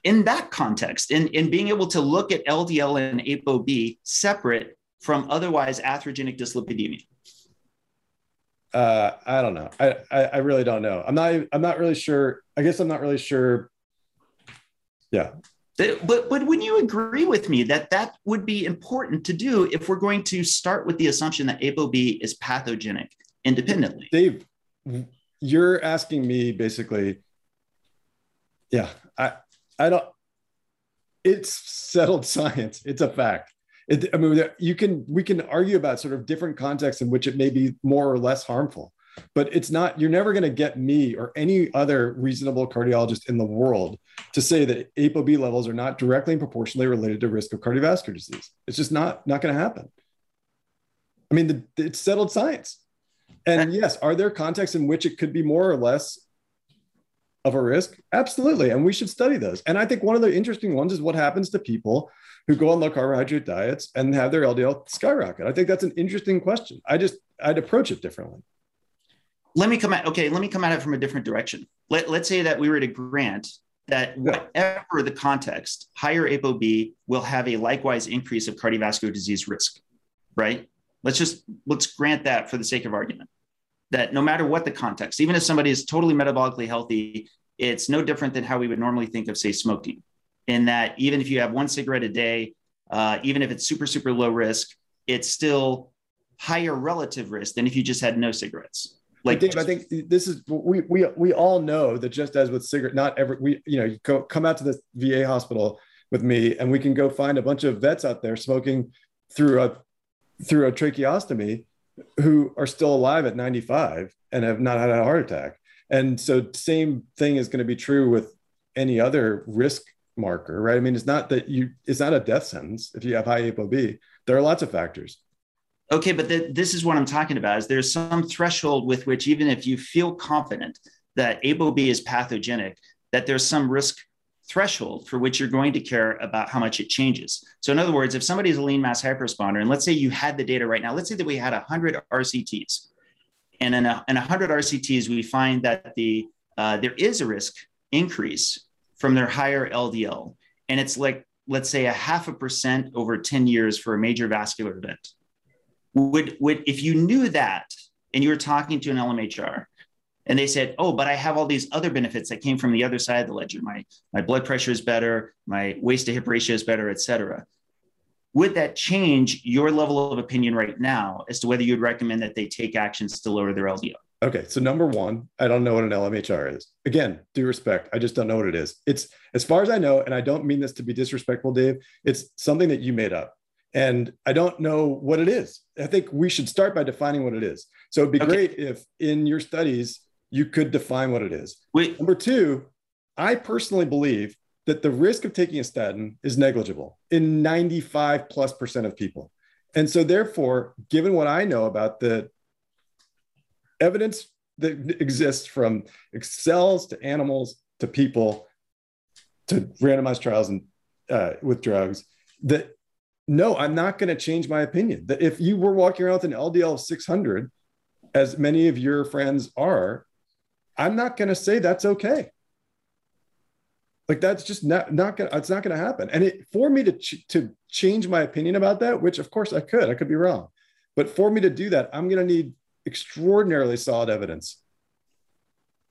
in that context, in, in being able to look at LDL and ApoB separate from otherwise atherogenic dyslipidemia? Uh, I don't know. I, I, I really don't know. I'm not I'm not really sure. I guess I'm not really sure. Yeah. But but when you agree with me that that would be important to do if we're going to start with the assumption that ApoB is pathogenic independently. Dave, you're asking me basically. Yeah, I I don't. It's settled science. It's a fact. It, I mean, you can we can argue about sort of different contexts in which it may be more or less harmful, but it's not. You're never going to get me or any other reasonable cardiologist in the world to say that ApoB levels are not directly and proportionally related to risk of cardiovascular disease. It's just not not going to happen. I mean, the, it's settled science. And yes, are there contexts in which it could be more or less of a risk? Absolutely. And we should study those. And I think one of the interesting ones is what happens to people who go on low carbohydrate diets and have their LDL skyrocket. I think that's an interesting question. I just, I'd approach it differently. Let me come at, okay, let me come at it from a different direction. Let, let's say that we were to grant that whatever the context, higher ApoB will have a likewise increase of cardiovascular disease risk, right? Let's just, let's grant that for the sake of argument that no matter what the context, even if somebody is totally metabolically healthy, it's no different than how we would normally think of, say, smoking. In that, even if you have one cigarette a day, uh, even if it's super, super low risk, it's still higher relative risk than if you just had no cigarettes. like Dave, I think this is we we we all know that just as with cigarette, not every we you know you go, come out to the VA hospital with me, and we can go find a bunch of vets out there smoking through a through a tracheostomy who are still alive at 95 and have not had a heart attack. And so same thing is going to be true with any other risk marker, right? I mean, it's not that you it's not a death sentence if you have high ApoB. There are lots of factors. Okay, but the, this is what I'm talking about. Is there's some threshold with which even if you feel confident that ApoB is pathogenic, that there's some risk threshold for which you're going to care about how much it changes. So in other words, if somebody's a lean mass hyperresponder, and let's say you had the data right now, let's say that we had 100 RCTs, and in, a, in 100 RCTs, we find that the uh, there is a risk increase from their higher LDL, and it's like let's say a half a percent over 10 years for a major vascular event would would if you knew that and you were talking to an LMHR and they said, "Oh, but I have all these other benefits that came from the other side of the ledger. My my blood pressure is better, my waist to hip ratio is better, et cetera." Would that change your level of opinion right now as to whether you'd recommend that they take actions to lower their LDL? Okay, so number one, I don't know what an LMHR is. Again, due respect, I just don't know what it is. It's as far as I know, and I don't mean this to be disrespectful, Dave. It's something that you made up and I don't know what it is. I think we should start by defining what it is. So it'd be okay. great if in your studies you could define what it is. Wait. Number two, I personally believe that the risk of taking a statin is negligible in 95 plus percent of people. And so, therefore, given what I know about the evidence that exists from cells to animals to people to randomized trials and uh, with drugs, that no, I'm not going to change my opinion. That if you were walking around with an LDL of 600, as many of your friends are, I'm not going to say that's okay. Like that's just not not gonna it's not going to happen. And it for me to ch- to change my opinion about that, which of course I could, I could be wrong, but for me to do that, I'm going to need extraordinarily solid evidence.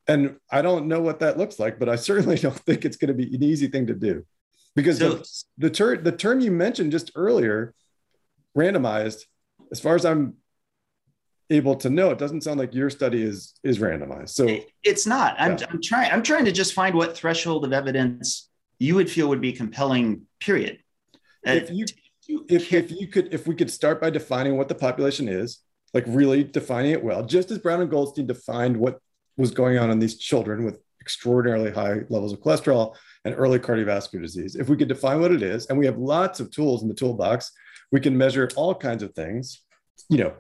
And I don't know what that looks like, but I certainly don't think it's going to be an easy thing to do because so, the, the term the term you mentioned just earlier randomized as far as i'm able to know it doesn't sound like your study is is randomized so it's not i'm, yeah. I'm trying i'm trying to just find what threshold of evidence you would feel would be compelling period uh, if you if, if you could if we could start by defining what the population is like really defining it well just as brown and goldstein defined what was going on in these children with extraordinarily high levels of cholesterol and early cardiovascular disease. If we could define what it is, and we have lots of tools in the toolbox, we can measure all kinds of things, you know,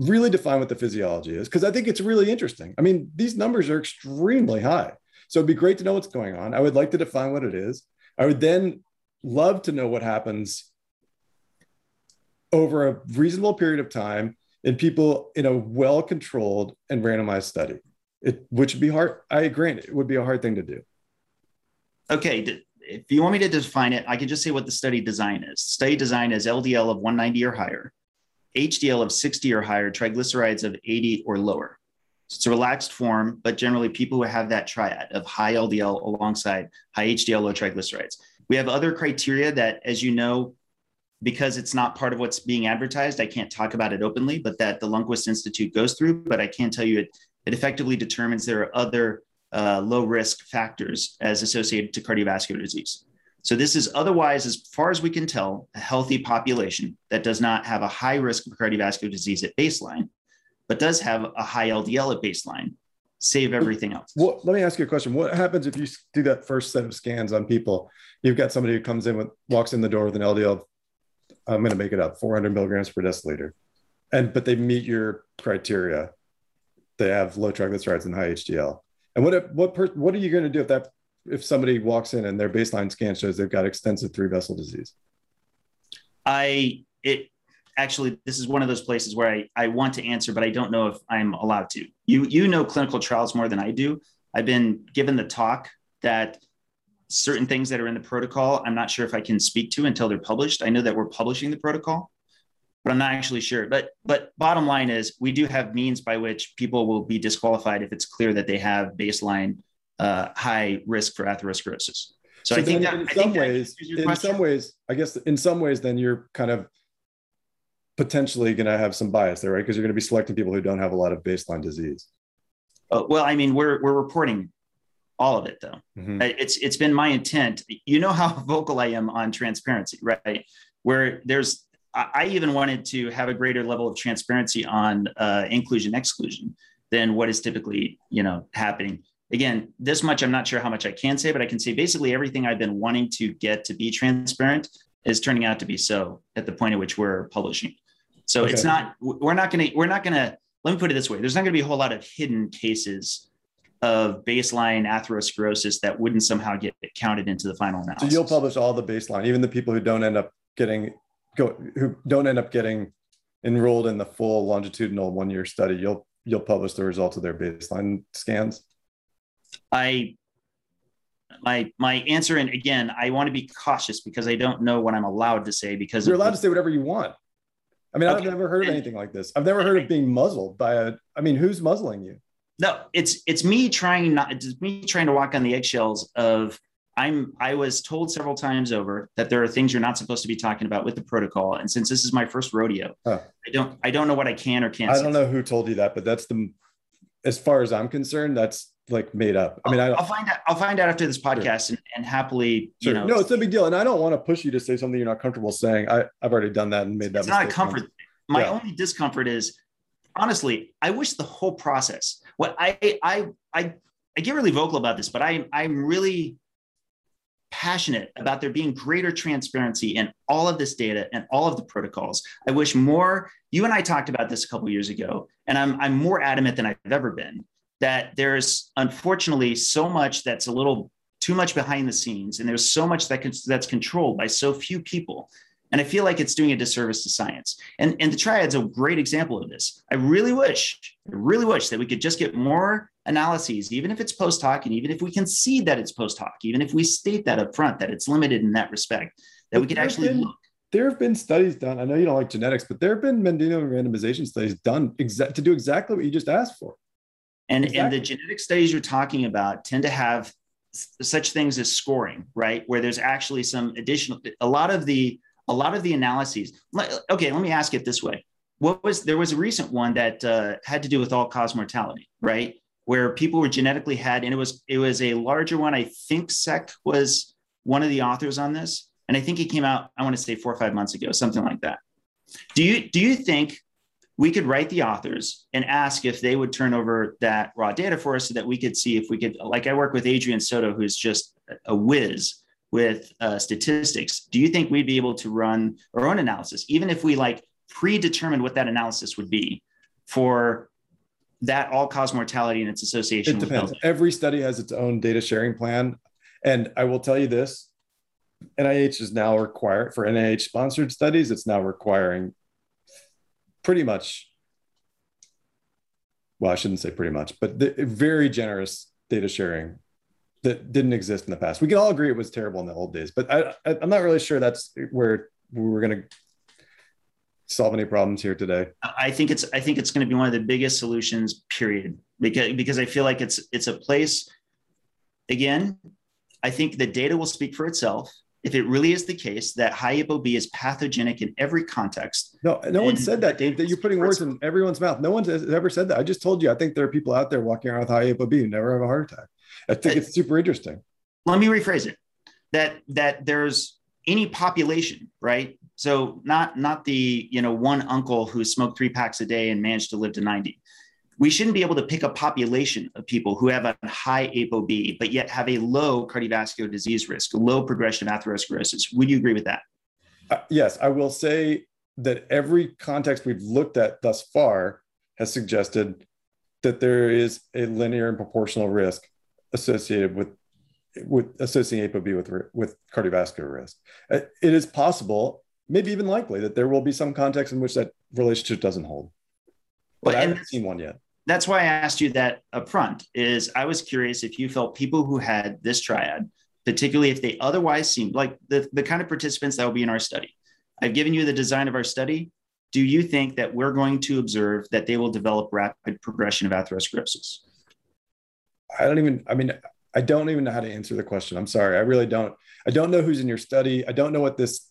really define what the physiology is, because I think it's really interesting. I mean, these numbers are extremely high. So it'd be great to know what's going on. I would like to define what it is. I would then love to know what happens over a reasonable period of time in people in a well controlled and randomized study. It, which would be hard. I agree. It would be a hard thing to do okay, if you want me to define it, I can just say what the study design is. Study design is LDL of 190 or higher, HDL of 60 or higher, triglycerides of 80 or lower. It's a relaxed form, but generally people who have that triad of high LDL alongside high HDL, low triglycerides. We have other criteria that, as you know, because it's not part of what's being advertised, I can't talk about it openly, but that the Lundquist Institute goes through. But I can tell you it, it effectively determines there are other uh, low risk factors as associated to cardiovascular disease. So, this is otherwise, as far as we can tell, a healthy population that does not have a high risk of cardiovascular disease at baseline, but does have a high LDL at baseline, save everything else. Well, let me ask you a question. What happens if you do that first set of scans on people? You've got somebody who comes in with, walks in the door with an LDL, I'm going to make it up, 400 milligrams per deciliter. And, but they meet your criteria. They have low triglycerides and high HDL and what what per, what are you going to do if that if somebody walks in and their baseline scan shows they've got extensive three vessel disease? I it actually this is one of those places where I, I want to answer, but I don't know if I'm allowed to. You you know clinical trials more than I do. I've been given the talk that certain things that are in the protocol, I'm not sure if I can speak to until they're published. I know that we're publishing the protocol, but I'm not actually sure. But but bottom line is we do have means by which people will be disqualified if it's clear that they have baseline uh, high risk for atherosclerosis. So, so I think that in I some ways, in some ways, I guess in some ways, then you're kind of potentially going to have some bias there, right? Because you're going to be selecting people who don't have a lot of baseline disease. Uh, well, I mean, we're we're reporting all of it though. Mm-hmm. It's it's been my intent. You know how vocal I am on transparency, right? Where there's I even wanted to have a greater level of transparency on uh, inclusion exclusion than what is typically you know happening. Again, this much I'm not sure how much I can say, but I can say basically everything I've been wanting to get to be transparent is turning out to be so at the point at which we're publishing. So okay. it's not we're not going to we're not going to let me put it this way. There's not going to be a whole lot of hidden cases of baseline atherosclerosis that wouldn't somehow get counted into the final analysis. So you'll publish all the baseline, even the people who don't end up getting go who don't end up getting enrolled in the full longitudinal one year study. You'll you'll publish the results of their baseline scans. I my my answer and again i want to be cautious because i don't know what i'm allowed to say because you're allowed to say whatever you want. I mean okay. i've never heard of anything like this. I've never heard of being muzzled by a i mean who's muzzling you? No it's it's me trying not it's me trying to walk on the eggshells of i'm i was told several times over that there are things you're not supposed to be talking about with the protocol. And since this is my first rodeo huh. i don't i don't know what i can or can't i don't know who told you that but that's the as far as i'm concerned that's like made up. I mean, I'll, I, will find out. I'll find out after this podcast sure. and, and, happily, sure. you know. No, it's a big deal, and I don't want to push you to say something you're not comfortable saying. I, I've already done that and made that. It's not a comfort. My yeah. only discomfort is, honestly, I wish the whole process. What I I I I get really vocal about this, but I I'm really passionate about there being greater transparency in all of this data and all of the protocols. I wish more. You and I talked about this a couple years ago, and I'm I'm more adamant than I've ever been that there's unfortunately so much that's a little too much behind the scenes and there's so much that can, that's controlled by so few people. And i feel like it's doing a disservice to science. And, and the triad's a great example of this. I really wish i really wish that we could just get more analyses even if it's post hoc and even if we can see that it's post hoc even if we state that up front that it's limited in that respect that but we could actually been, look. there have been studies done i know you don't like genetics but there have been mendelian randomization studies done exa- to do exactly what you just asked for and, exactly. and the genetic studies you're talking about tend to have such things as scoring, right? Where there's actually some additional, a lot of the, a lot of the analyses. Okay, let me ask it this way. What was, there was a recent one that uh, had to do with all cause mortality, right? Where people were genetically had, and it was, it was a larger one. I think SEC was one of the authors on this. And I think it came out, I want to say four or five months ago, something like that. Do you, do you think we could write the authors and ask if they would turn over that raw data for us so that we could see if we could like i work with adrian soto who's just a whiz with uh, statistics. Do you think we'd be able to run our own analysis even if we like predetermined what that analysis would be for that all cause mortality and its association it depends. every study has its own data sharing plan. And i will tell you this nih is now required for nih sponsored studies it's now requiring pretty much well, I shouldn't say pretty much, but the, very generous data sharing that didn't exist in the past. We can all agree it was terrible in the old days, but I, I, am not really sure that's where we're going to solve any problems here today. I think it's I think it's going to be one of the biggest solutions. Period. Because because I feel like it's it's a place. Again, I think the data will speak for itself if it really is the case that high ApoB is pathogenic in every context. No, no one said that, Dave. That you're putting words in everyone's mouth. No one has ever said that. I just told you. I think there are people out there walking around with high ApoB who never have a heart attack. I think it's super interesting. Let me rephrase it. That that there's any population, right? So not not the you know one uncle who smoked three packs a day and managed to live to 90 we shouldn't be able to pick a population of people who have a high ApoB, but yet have a low cardiovascular disease risk, low progression of atherosclerosis. Would you agree with that? Uh, yes, I will say that every context we've looked at thus far has suggested that there is a linear and proportional risk associated with with associating ApoB with with cardiovascular risk. Uh, it is possible, maybe even likely, that there will be some context in which that relationship doesn't hold. But well, I haven't seen one yet that's why I asked you that up front is I was curious if you felt people who had this triad, particularly if they otherwise seemed like the, the kind of participants that will be in our study. I've given you the design of our study. Do you think that we're going to observe that they will develop rapid progression of atherosclerosis? I don't even, I mean, I don't even know how to answer the question. I'm sorry. I really don't. I don't know who's in your study. I don't know what this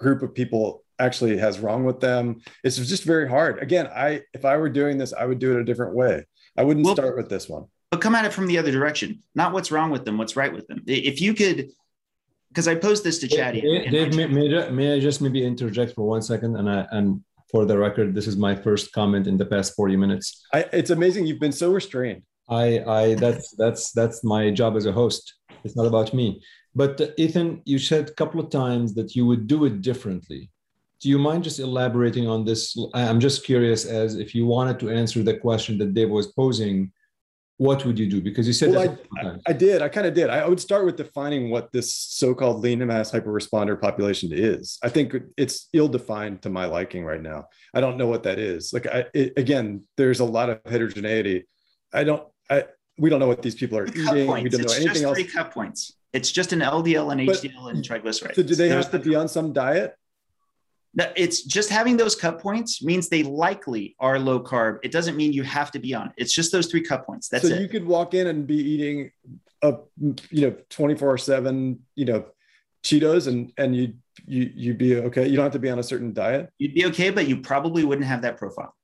group of people actually has wrong with them. It's just very hard. Again, I if I were doing this, I would do it a different way. I wouldn't well, start with this one. But come at it from the other direction. Not what's wrong with them, what's right with them. If you could because I posed this to Chadi. Dave, may, may, may, I just maybe interject for one second? And I and for the record, this is my first comment in the past 40 minutes. I, it's amazing you've been so restrained. I, I that's that's that's my job as a host. It's not about me. But uh, Ethan, you said a couple of times that you would do it differently. Do you mind just elaborating on this? I'm just curious as if you wanted to answer the question that Dave was posing, what would you do? Because you said well, I, I, did. I kind of did. I would start with defining what this so-called lean mass hyperresponder population is. I think it's ill-defined to my liking right now. I don't know what that is. Like I, it, again, there's a lot of heterogeneity. I don't. I we don't know what these people are eating. Points. We don't it's know anything else. Three cut points. It's just an LDL and HDL and triglycerides. So do they have to be on some diet? No, it's just having those cut points means they likely are low carb. It doesn't mean you have to be on it. It's just those three cut points. That's so it. you could walk in and be eating a you know 24 7 you know Cheetos and and you you you'd be okay. You don't have to be on a certain diet. You'd be okay, but you probably wouldn't have that profile.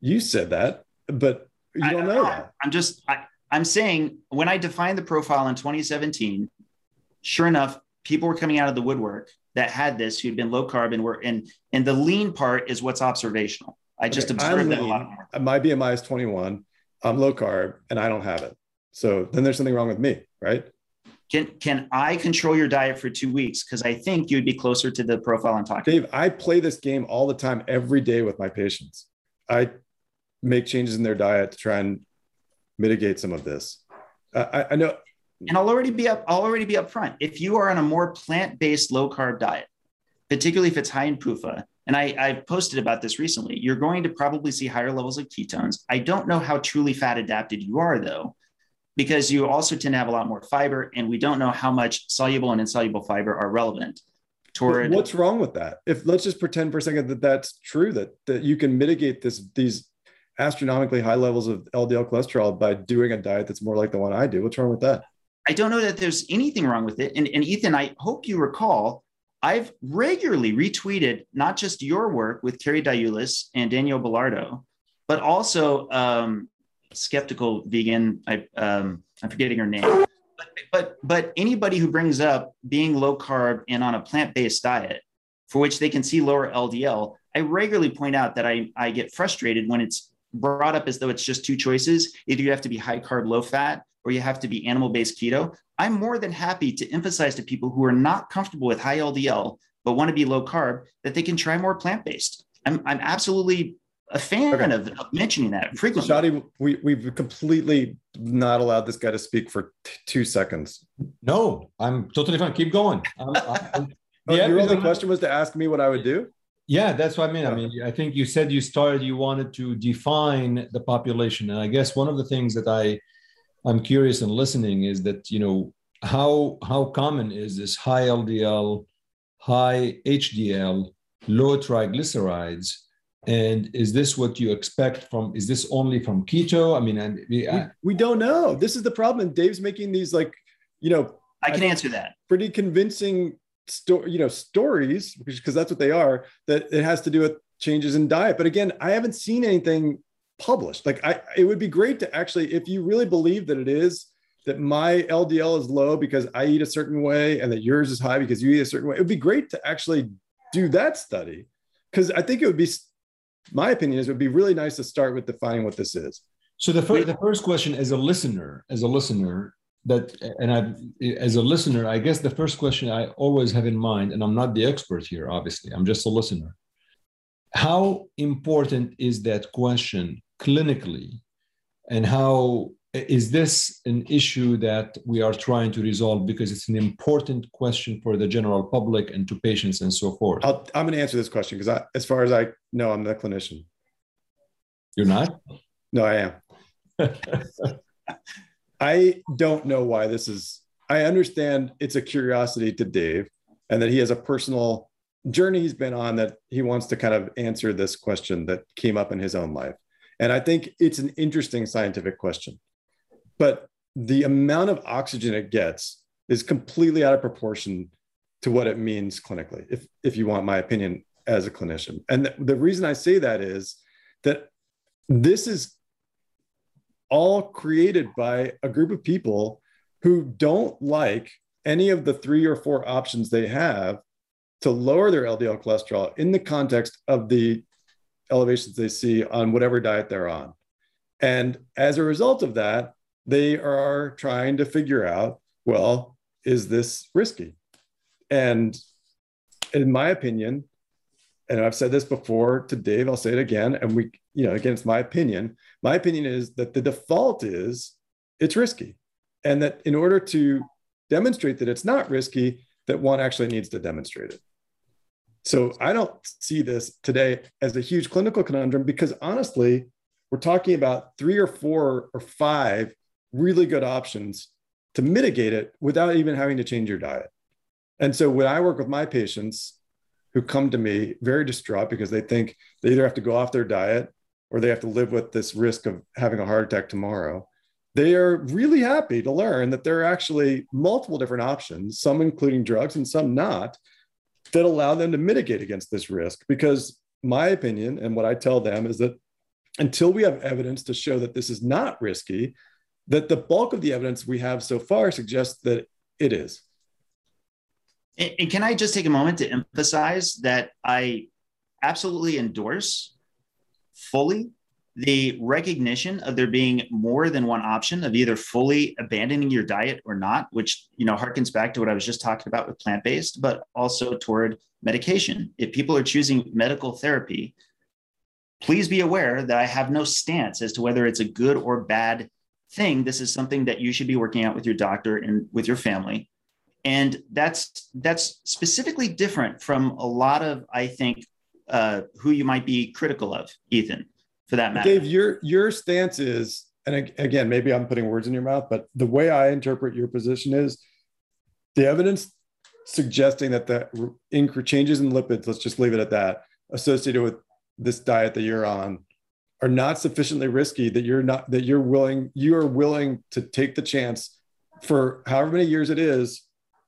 You said that, but you don't know, know that. I'm just I, I'm saying when I defined the profile in 2017, sure enough, people were coming out of the woodwork that had this who'd been low carb and were in. and the lean part is what's observational. I just okay, observed that a lot more. My BMI is 21. I'm low carb and I don't have it. So then there's something wrong with me, right? Can can I control your diet for two weeks? Because I think you'd be closer to the profile I'm talking. Dave, I play this game all the time, every day with my patients. I make changes in their diet to try and mitigate some of this. Uh, I, I know and I'll already be up, I'll already be upfront. If you are on a more plant-based low carb diet, particularly if it's high in PUFA, and I, I posted about this recently, you're going to probably see higher levels of ketones. I don't know how truly fat adapted you are though, because you also tend to have a lot more fiber, and we don't know how much soluble and insoluble fiber are relevant. Toward what's wrong with that? If let's just pretend for a second that that's true, that that you can mitigate this these astronomically high levels of LDL cholesterol by doing a diet that's more like the one I do. What's wrong with that? I don't know that there's anything wrong with it. And, and Ethan, I hope you recall, I've regularly retweeted not just your work with Carrie Diulus and Danielle Belardo, but also um, skeptical vegan. I, um, I'm forgetting her name. But, but but anybody who brings up being low carb and on a plant based diet, for which they can see lower LDL, I regularly point out that I, I get frustrated when it's brought up as though it's just two choices. Either you have to be high carb, low fat, or you have to be animal based keto, I'm more than happy to emphasize to people who are not comfortable with high LDL but want to be low carb that they can try more plant based. I'm, I'm absolutely a fan okay. of, of, mentioning that frequently. Chadi, we, we've completely not allowed this guy to speak for t- two seconds. No, I'm totally fine. Keep going. I'm, I'm, oh, your only question was to ask me what I would do? Yeah, that's what I mean. I mean, I think you said you started, you wanted to define the population. And I guess one of the things that I I'm curious in listening is that you know how how common is this high LDL, high HDL, low triglycerides, and is this what you expect from? Is this only from keto? I mean, and we, we don't know. This is the problem. Dave's making these like, you know, I can I answer that pretty convincing story, you know, stories because that's what they are. That it has to do with changes in diet. But again, I haven't seen anything published. Like I, it would be great to actually, if you really believe that it is, that my LDL is low because I eat a certain way and that yours is high because you eat a certain way. It would be great to actually do that study because I think it would be, my opinion is, it would be really nice to start with defining what this is. So the first, the first question as a listener, as a listener, that and I, as a listener, I guess the first question I always have in mind, and I'm not the expert here, obviously, I'm just a listener. How important is that question clinically? And how is this an issue that we are trying to resolve because it's an important question for the general public and to patients and so forth? I am going to answer this question because as far as i know i'm the clinician. You're not? No i am i don't know why this is i understand it's a curiosity to dave and that he has a personal journey he's been on that he wants to kind of answer this question that came up in his own life and I think it's an interesting scientific question. But the amount of oxygen it gets is completely out of proportion to what it means clinically, if if you want my opinion as a clinician. And the, the reason I say that is that this is all created by a group of people who don't like any of the three or four options they have to lower their LDL cholesterol in the context of the elevations they see on whatever diet they're on. And as a result of that, they are trying to figure out well, is this risky? And in my opinion, and I've said this before to Dave, I'll say it again. And we, you know, again, it's my opinion. My opinion is that the default is it's risky. And that in order to demonstrate that it's not risky, that one actually needs to demonstrate it. So I don't see this today as a huge clinical conundrum because honestly, we're talking about three or four or five really good options to mitigate it without even having to change your diet. And so when I work with my patients, who come to me very distraught because they think they either have to go off their diet or they have to live with this risk of having a heart attack tomorrow. They are really happy to learn that there are actually multiple different options, some including drugs and some not, that allow them to mitigate against this risk. Because my opinion and what I tell them is that until we have evidence to show that this is not risky, that the bulk of the evidence we have so far suggests that it is. And can I just take a moment to emphasize that I absolutely endorse fully the recognition of there being more than one option of either fully abandoning your diet or not, which you know harkens back to what I was just talking about with plant-based, but also toward medication. If people are choosing medical therapy, please be aware that I have no stance as to whether it's a good or bad thing. This is something that you should be working out with your doctor and with your family and that's that's specifically different from a lot of i think uh, who you might be critical of ethan for that matter dave your your stance is and again maybe i'm putting words in your mouth but the way i interpret your position is the evidence suggesting that the increase changes in lipids let's just leave it at that associated with this diet that you're on are not sufficiently risky that you're not that you're willing you are willing to take the chance for however many years it is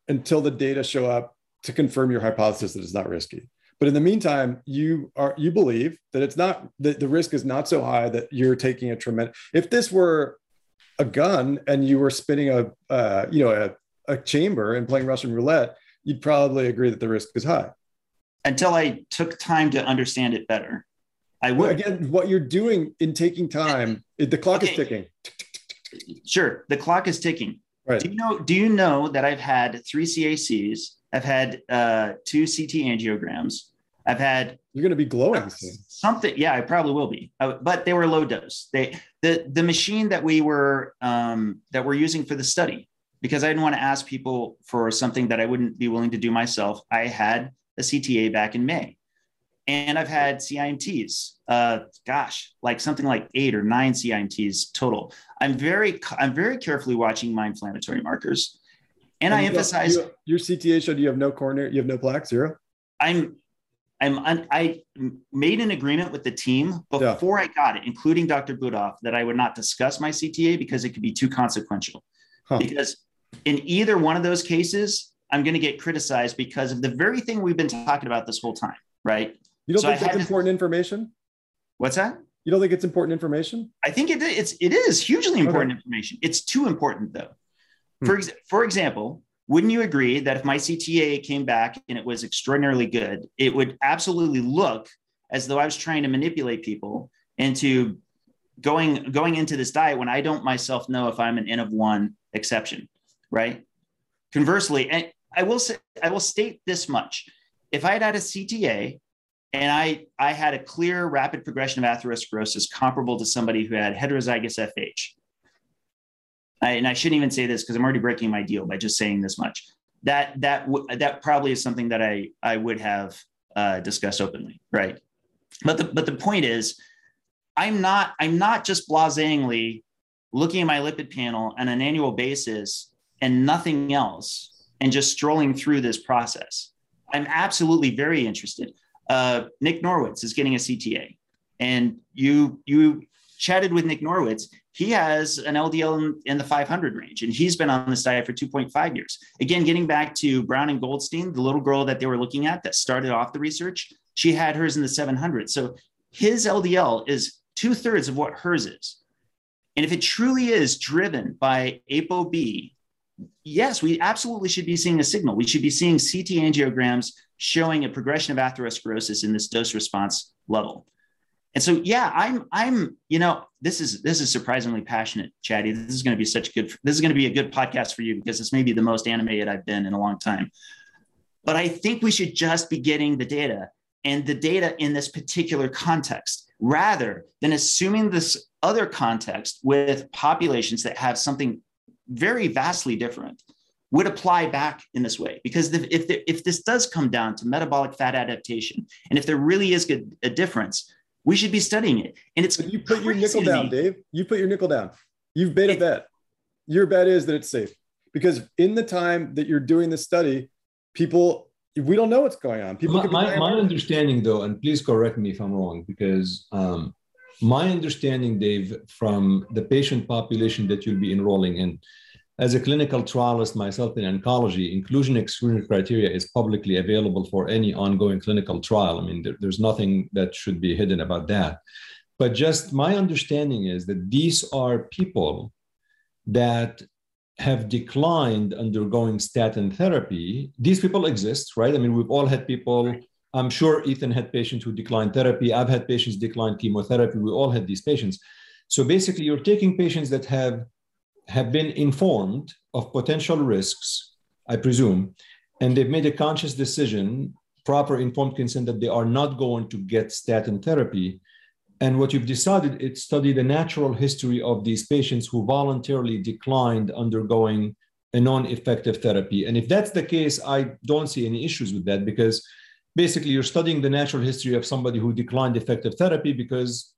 until the data show up to confirm your hypothesis that it's not risky. But in the meantime, you are you believe that it's not that the risk is not so high that you're taking a tremendous. If this were a gun and you were spinning a uh, you know a, a chamber and playing Russian roulette, you'd probably agree that the risk is high. Until I took time to understand it better, I would. Well, again, what you're doing in taking time, the clock okay. is ticking. Sure, the clock is ticking. Right. Do you know? Do you know that I've had three CACs? I've had uh, two CT angiograms. I've had. You're going to be glowing soon. Something, yeah, I probably will be. Uh, but they were low dose. They the the machine that we were um, that we're using for the study because I didn't want to ask people for something that I wouldn't be willing to do myself. I had a CTA back in May, and I've had CIMTs. Uh, gosh, like something like eight or nine CIMTs total. I'm very, I'm very carefully watching my inflammatory markers, and, and I emphasize you, your CTA showed you have no coronary, you have no plaque, zero. I'm, I'm, I made an agreement with the team before yeah. I got it, including Dr. Budoff, that I would not discuss my CTA because it could be too consequential. Huh. Because in either one of those cases, I'm going to get criticized because of the very thing we've been talking about this whole time, right? You don't so think that's important information? What's that? You don't think it's important information? I think it, it's it is hugely important okay. information. It's too important though. Hmm. For ex- for example, wouldn't you agree that if my CTA came back and it was extraordinarily good, it would absolutely look as though I was trying to manipulate people into going going into this diet when I don't myself know if I'm an N of one exception, right? Conversely, and I will say I will state this much: if I had had a CTA and I, I had a clear rapid progression of atherosclerosis comparable to somebody who had heterozygous FH. I, and I shouldn't even say this because I'm already breaking my deal by just saying this much. That that w- that probably is something that I I would have uh, discussed openly, right? But the but the point is, I'm not I'm not just blasingly looking at my lipid panel on an annual basis and nothing else, and just strolling through this process. I'm absolutely very interested uh, Nick Norwitz is getting a CTA, and you you chatted with Nick Norwitz. He has an LDL in, in, the 500 range, and he's been on this diet for 2.5 years. Again, getting back to Brown and Goldstein, the little girl that they were looking at that started off the research, she had hers in the 700. So his LDL is two thirds of what hers is. And if it truly is driven by ApoB, yes, we absolutely should be seeing a signal. We should be seeing CT angiograms showing a progression of atherosclerosis in this dose response level. And so, yeah, I'm, I'm, you know, this is this is surprisingly passionate, Chadi. This is going to be such good. This is going to be a good podcast for you because it's maybe the most animated I've been in a long time. But I think we should just be getting the data and the data in this particular context rather than assuming this other context with populations that have something very vastly different would apply back in this way because if, if this does come down to metabolic fat adaptation and if there really is a difference we should be studying it. And it's but you put your nickel down dave. You put your nickel down. You've made a bet. Your bet is that it's safe. Because in the time that you're doing this study people we don't know what's going on. People my, my, my understanding though and please correct me if i'm wrong because um, my understanding, Dave, from the patient population that you'll be enrolling in, as a clinical trialist myself in oncology, inclusion exclusion criteria is publicly available for any ongoing clinical trial. I mean, there, there's nothing that should be hidden about that. But just my understanding is that these are people that have declined undergoing statin therapy. These people exist, right? I mean, we've all had people I'm sure Ethan had patients who declined therapy. I've had patients decline chemotherapy. We all had these patients. So basically, you're taking patients that have have been informed of potential risks, I presume, and they've made a conscious decision, proper informed consent that they are not going to get statin therapy. And what you've decided is study the natural history of these patients who voluntarily declined undergoing a non-effective therapy. And if that's the case, I don't see any issues with that because basically you're studying the natural history of somebody who declined effective therapy because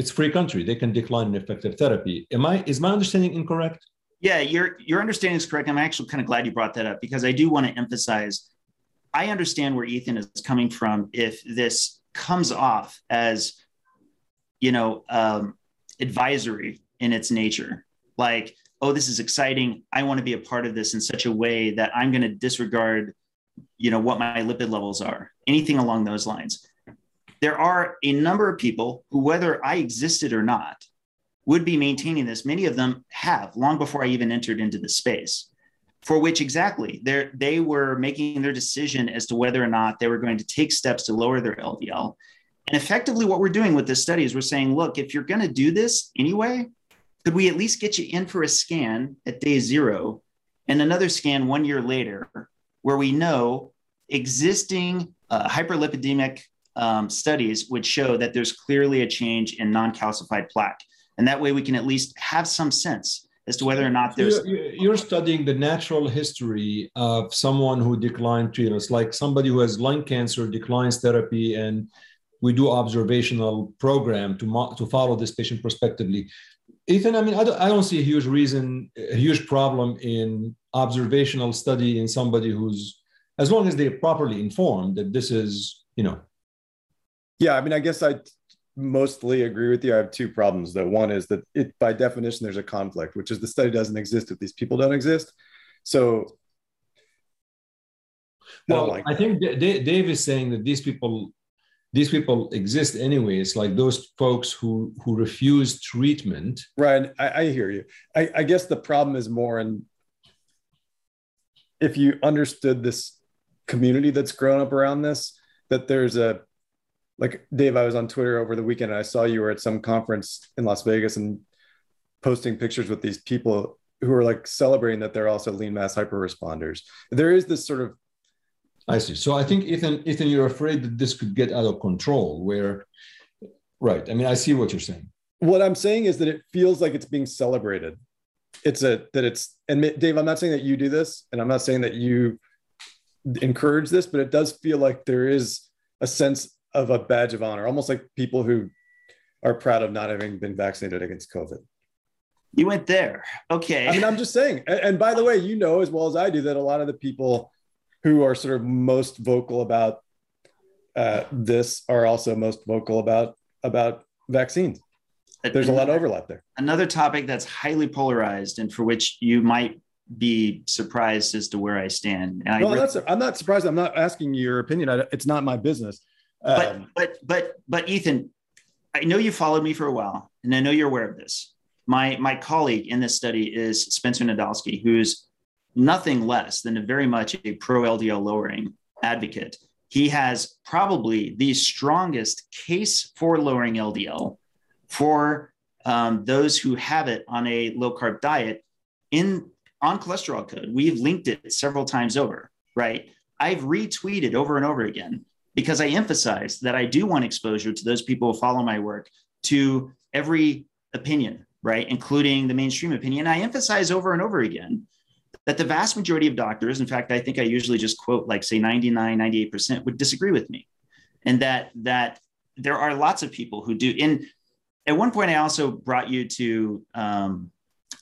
it's free country. They can decline an effective therapy. Am i is my understanding incorrect? Yeah your your understanding is correct. I'm actually kind of glad you brought that up because i do want to emphasize i understand where ethan is coming from if this comes off as you know um, advisory in its nature. Like oh this is exciting. I want to be a part of this in such a way that i'm going to disregard you know what my lipid levels are. Anything along those lines there are a number of people who whether i existed or not would be maintaining this. Many of them have long before i even entered into the space for which exactly they were making their decision as to whether or not they were going to take steps to lower their ldl and effectively what we're doing with this study is we're saying look if you're going to do this anyway could we at least get you in for a scan at day zero and another scan one year later where we know existing uh, hyperlipidemic um, studies would show that there's clearly a change in non-calcified plaque. And that way we can at least have some sense as to whether or not there's. You're, you're studying the natural history of someone who declined treatments, like somebody who has lung cancer declines therapy, and we do observational program to, mo- to follow this patient prospectively. Ethan, I mean, I don't, I don't see a huge reason, a huge problem in observational study in somebody who's, as long as they're properly informed that this is, you know. Yeah, I mean, I guess I mostly agree with you. I have two problems. Though one is that it, by definition, there's a conflict, which is the study doesn't exist if these people don't exist. So, well, I, like I think Dave is saying that these people these people exist anyway. It's like those folks who who refuse treatment. Right. I, I hear you. I, I, guess the problem is more in if you understood this community that's grown up around this, that there's a like Dave, I was on Twitter over the weekend and I saw you were at some conference in Las Vegas and posting pictures with these people who are like celebrating that they're also lean mass hyper responders. There is this sort of I see. So I think Ethan, Ethan, you're afraid that this could get out of control. Where, right? I mean, I see what you're saying. What I'm saying is that it feels like it's being celebrated. It's a that it's and Dave. I'm not saying that you do this, and I'm not saying that you encourage this, but it does feel like there is a sense of a badge of honor, almost like people who are proud of not having been vaccinated against COVID. You went there. Okay. I mean, I'm just saying. And, and by the way, you know as well as I do that a lot of the people who are sort of most vocal about uh, this are also most vocal about about vaccines. there's a lot of overlap there. Another topic that's highly polarized and for which you might be surprised as to where I stand. And no, I, that's, I'm not surprised. I'm not asking your opinion. I, it's not my business. But, um, but, but, but Ethan, I know you followed me for a while and I know you're aware of this. My, my colleague in this study is Spencer Nadolsky, who's nothing less than a very much a pro LDL lowering advocate. He has probably the strongest case for lowering LDL for um, those who have it on a low carb diet in on cholesterol code. We've linked it several times over, right? I've retweeted over and over again because I emphasize that I do want exposure to those people who follow my work to every opinion, right? Including the mainstream opinion. I emphasize over and over again that the vast majority of doctors, in fact, I think I usually just quote like say 99, 98% would disagree with me. And that that there are lots of people who do. And at one point, I also brought you to um,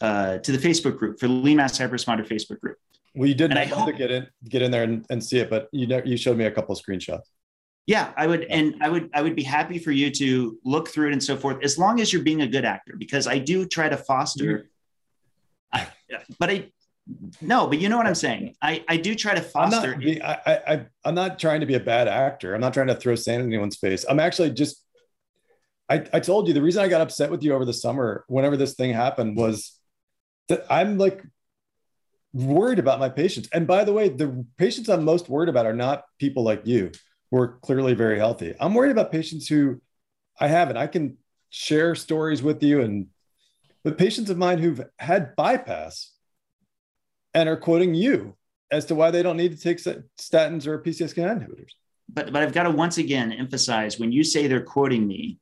uh, to the Facebook group for Lean Mass Hyperresponder Facebook group. Well, you did not to get in get in there and, and see it, but you know, you showed me a couple of screenshots. Yeah, I would, and I would, I would be happy for you to look through it and so forth, as long as you're being a good actor, because I do try to foster. I, mm-hmm. but I, no, but you know what I'm saying. I, I do try to foster. I'm not, I, I, I'm not trying to be a bad actor. I'm not trying to throw sand in anyone's face. I'm actually just. I, I told you the reason I got upset with you over the summer, whenever this thing happened, was that I'm like worried about my patients. And by the way, the patients I'm most worried about are not people like you who are clearly very healthy. I'm worried about patients who I haven't. I can share stories with you and but patients of mine who've had bypass and are quoting you as to why they don't need to take statins or PCSK9 inhibitors. But but I've got to once again emphasize when you say they're quoting me,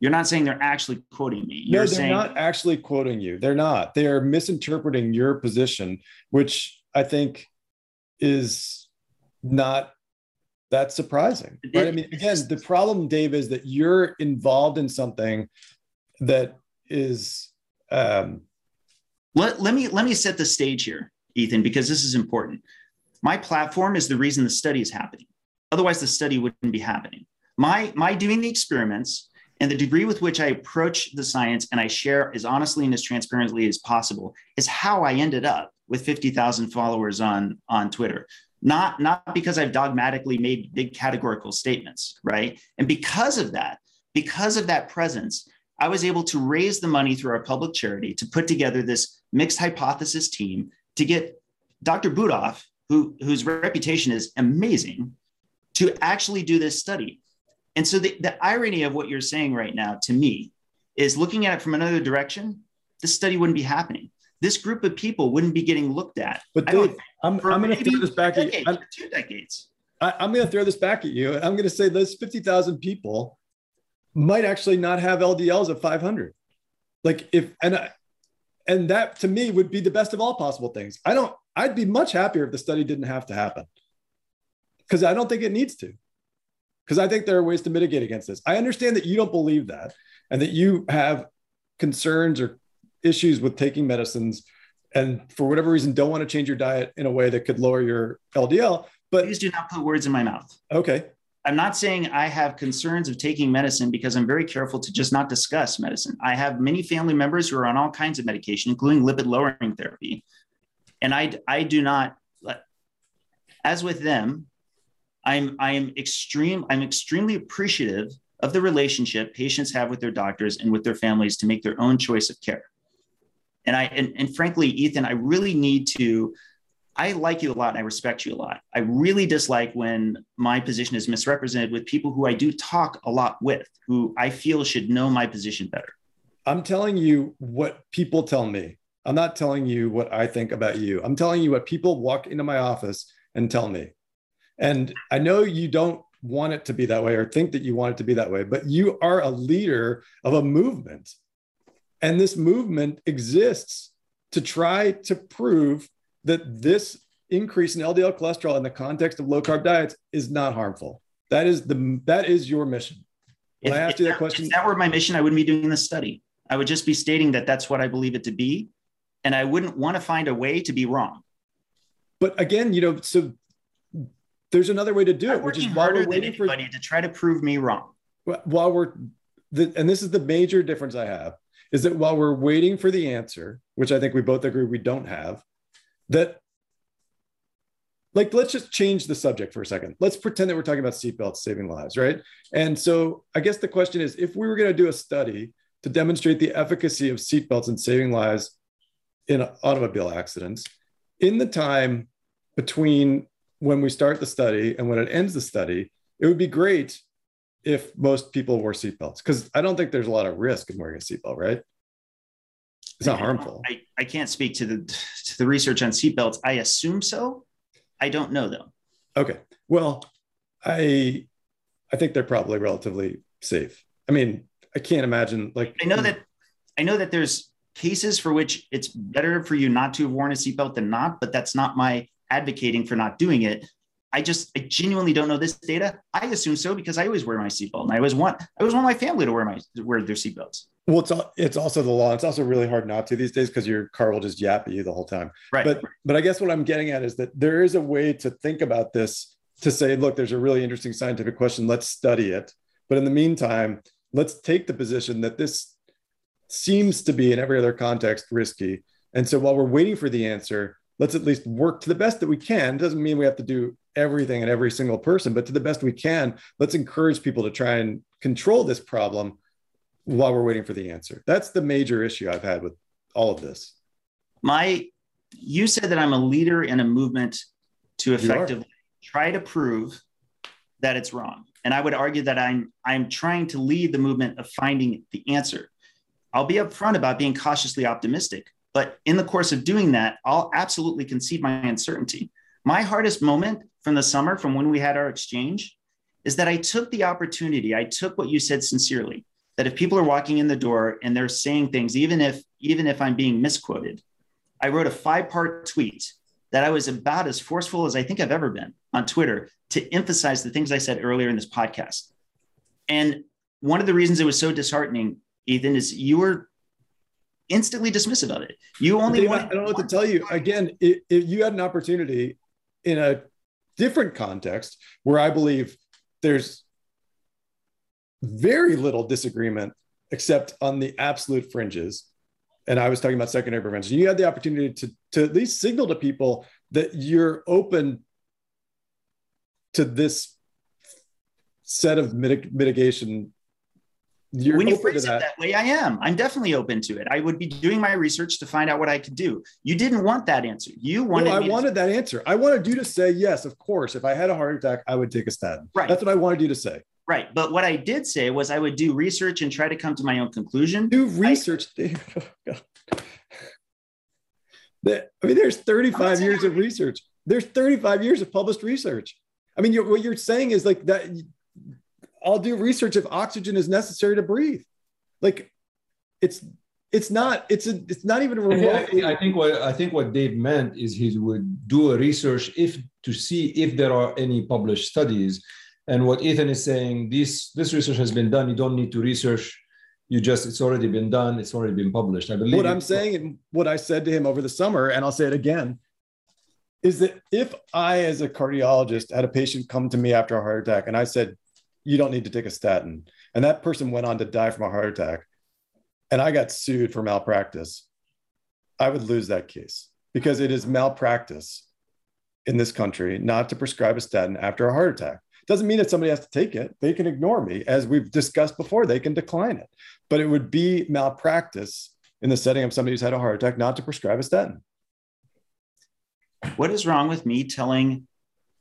you're not saying they're actually quoting me. You're no, they're saying, not actually quoting you. They're not. They are misinterpreting your position, which I think is not that surprising. Right? I mean, again, the problem, Dave, is that you're involved in something that is. Um, let, let me let me set the stage here, Ethan, because this is important. My platform is the reason the study is happening. Otherwise, the study wouldn't be happening. My my doing the experiments and the degree with which I approach the science and I share as honestly and as transparently as possible is how I ended up with 50,000 followers on, on Twitter. Not, not because I've dogmatically made big categorical statements, right? And because of that, because of that presence, I was able to raise the money through our public charity to put together this mixed hypothesis team to get Dr. Budoff, who, whose reputation is amazing, to actually do this study. And so the, the irony of what you're saying right now to me is looking at it from another direction, this study wouldn't be happening. This group of people wouldn't be getting looked at. But I'm, I'm going to throw this back at you. I'm, two decades. I, I'm going to throw this back at you. I'm going to say those 50,000 people might actually not have LDLs of 500. Like if, and I, and that to me would be the best of all possible things. I don't, I'd be much happier if the study didn't have to happen because I don't think it needs to because I think there are ways to mitigate against this. I understand that you don't believe that and that you have concerns or issues with taking medicines and for whatever reason don't want to change your diet in a way that could lower your LDL. But please do not put words in my mouth. Okay. I'm not saying I have concerns of taking medicine because I'm very careful to just not discuss medicine. I have many family members who are on all kinds of medication, including lipid lowering therapy. And I, I do not, as with them, I'm I'm extreme I'm extremely appreciative of the relationship patients have with their doctors and with their families to make their own choice of care. And I and, and frankly, Ethan, I really need to. I like you a lot and I respect you a lot. I really dislike when my position is misrepresented with people who I do talk a lot with, who I feel should know my position better. I'm telling you what people tell me. I'm not telling you what I think about you. I'm telling you what people walk into my office and tell me. And I know you don't want it to be that way or think that you want it to be that way, but you are a leader of a movement. And this movement exists to try to prove that this increase in LDL cholesterol in the context of low carb diets is not harmful. That is the that is your mission. When if, I asked you that question, if that were my mission, I wouldn't be doing this study. I would just be stating that that's what I believe it to be, and I wouldn't want to find a way to be wrong. But again, you know, so there's another way to do it, which is while we're waiting for to try to prove me wrong. While we're the, and this is the major difference I have, is that while we're waiting for the answer, which I think we both agree we don't have, that like let's just change the subject for a second. Let's pretend that we're talking about seatbelts saving lives right? And so i guess the question is if we were going to do a study to demonstrate the efficacy of seatbelts in saving lives in automobile accidents in the time between when we start the study and when it ends the study it would be great if most people wore seatbelts because i don't think there's a lot of risk in wearing a seatbelt right it's not harmful I, I can't speak to the to the research on seatbelts i assume so I don't know though. Okay. Well, I I think they're probably relatively safe. I mean, I can't imagine like I know that I know that there's cases for which it's better for you not to have worn a seatbelt than not, but that's not my advocating for not doing it. I just I genuinely don't know this data. I assume so because I always wear my seatbelt, and I always want I always want my family to wear my wear their seatbelts. Well, it's it's also the law. It's also really hard not to these days because your car will just yap at you the whole time. Right. But but I guess what I'm getting at is that there is a way to think about this to say, look, there's a really interesting scientific question. Let's study it. But in the meantime, let's take the position that this seems to be in every other context risky. And so while we're waiting for the answer, let's at least work to the best that we can. Doesn't mean we have to do everything and every single person, but to the best we can, let's encourage people to try and control this problem while we're waiting for the answer. That's the major issue I've had with all of this. My, you said that I'm a leader in a movement to effectively try to prove that it's wrong. And I would argue that I'm I'm trying to lead the movement of finding the answer. I'll be upfront about being cautiously optimistic, but in the course of doing that, I'll absolutely concede my uncertainty. My hardest moment from the summer, from when we had our exchange, is that I took the opportunity, I took what you said sincerely, that if people are walking in the door and they're saying things, even if even if I'm being misquoted, I wrote a five-part tweet that I was about as forceful as I think I've ever been on Twitter to emphasize the things I said earlier in this podcast. And one of the reasons it was so disheartening, Ethan, is you were instantly dismissive of it. You only Dave, I don't know what to tell you. Again, if you had an opportunity in a different context where I believe there's very little disagreement except on the absolute fringes. And I was talking about secondary prevention. You had the opportunity to, to at least signal to people that you're open to this set of mitig- mitigation. You're when you phrase it that. that way, I am. I'm definitely open to it. I would be doing my research to find out what I could do. You didn't want that answer. You wanted. No, I wanted to- that answer. I wanted you to say yes. Of course, if I had a heart attack, I would take a statin. Right. That's what I wanted you to say. Right. But what I did say was I would do research and try to come to my own conclusion. Do research. I, I mean, there's 35 years of research. There's 35 years of published research. I mean, you're, what you're saying is like that. I'll do research if oxygen is necessary to breathe. Like, it's it's not it's a it's not even a remotely. I think what I think what Dave meant is he would do a research if to see if there are any published studies and what Ethan is saying, this this research has been done. You don't need to research. You just it's already been done. It's already been published. I believe what I'm saying and what I said to him over the summer, and I'll say it again, is that if I, as a cardiologist, had a patient come to me after a heart attack and I said, you don't need to take a statin, and that person went on to die from a heart attack, and I got sued for malpractice, I would lose that case because it is malpractice in this country not to prescribe a statin after a heart attack. Doesn't mean that somebody has to take it. They can ignore me. As we've discussed before, they can decline it. But it would be malpractice in the setting of somebody who's had a heart attack not to prescribe a statin. What is wrong with me telling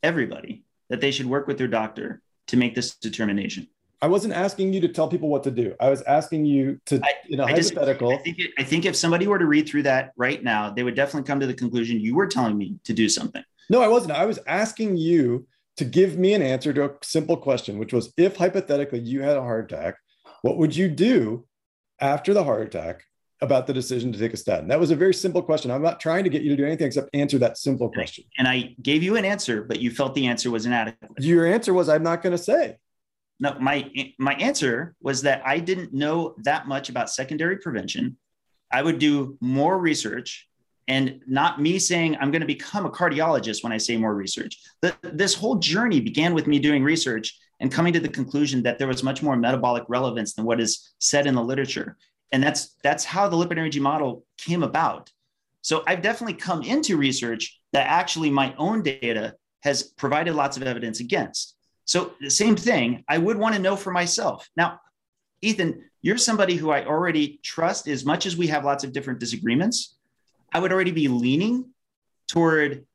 everybody that they should work with their doctor to make this determination? I wasn't asking you to tell people what to do. I was asking you to, I, in a I hypothetical. Just, I, think it, I think if somebody were to read through that right now, they would definitely come to the conclusion you were telling me to do something. No, I wasn't. I was asking you to give me an answer to a simple question, which was if hypothetically you had a heart attack, what would you do after the heart attack about the decision to take a statin? That was a very simple question. I'm not trying to get you to do anything except answer that simple question. And I gave you an answer, but you felt the answer was inadequate. Your answer was, I'm not going to say. No, my my answer was that I didn't know that much about secondary prevention. I would do more research and not me saying I'm going to become a cardiologist when I say more research. The, this whole journey began with me doing research and coming to the conclusion that there was much more metabolic relevance than what is said in the literature. And that's that's how the lipid energy model came about. So I've definitely come into research that actually my own data has provided lots of evidence against. So the same thing, I would want to know for myself. Now, Ethan, you're somebody who I already trust as much as we have lots of different disagreements. I would already be leaning toward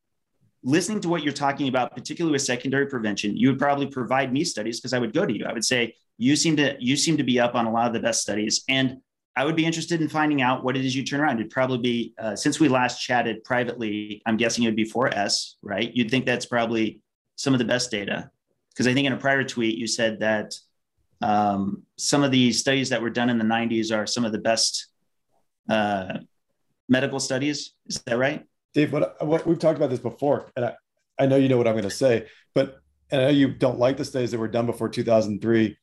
listening to what you're talking about, particularly with secondary prevention, you would probably provide me studies because I would go to you. I would say, you seem to you seem to be up on a lot of the best studies. And I would be interested in finding out what it is you turn around. It'd probably be uh, since we last chatted privately. I'm guessing it would be 4S, right? You'd think that's probably some of the best data, because I think in a prior tweet you said that um, some of the studies that were done in the 90s are some of the best uh, medical studies. Is that right? Dave, what, what we've talked about this before, and I, I know you know what I'm going to say, but and I know you don't like the studies that were done before 2003,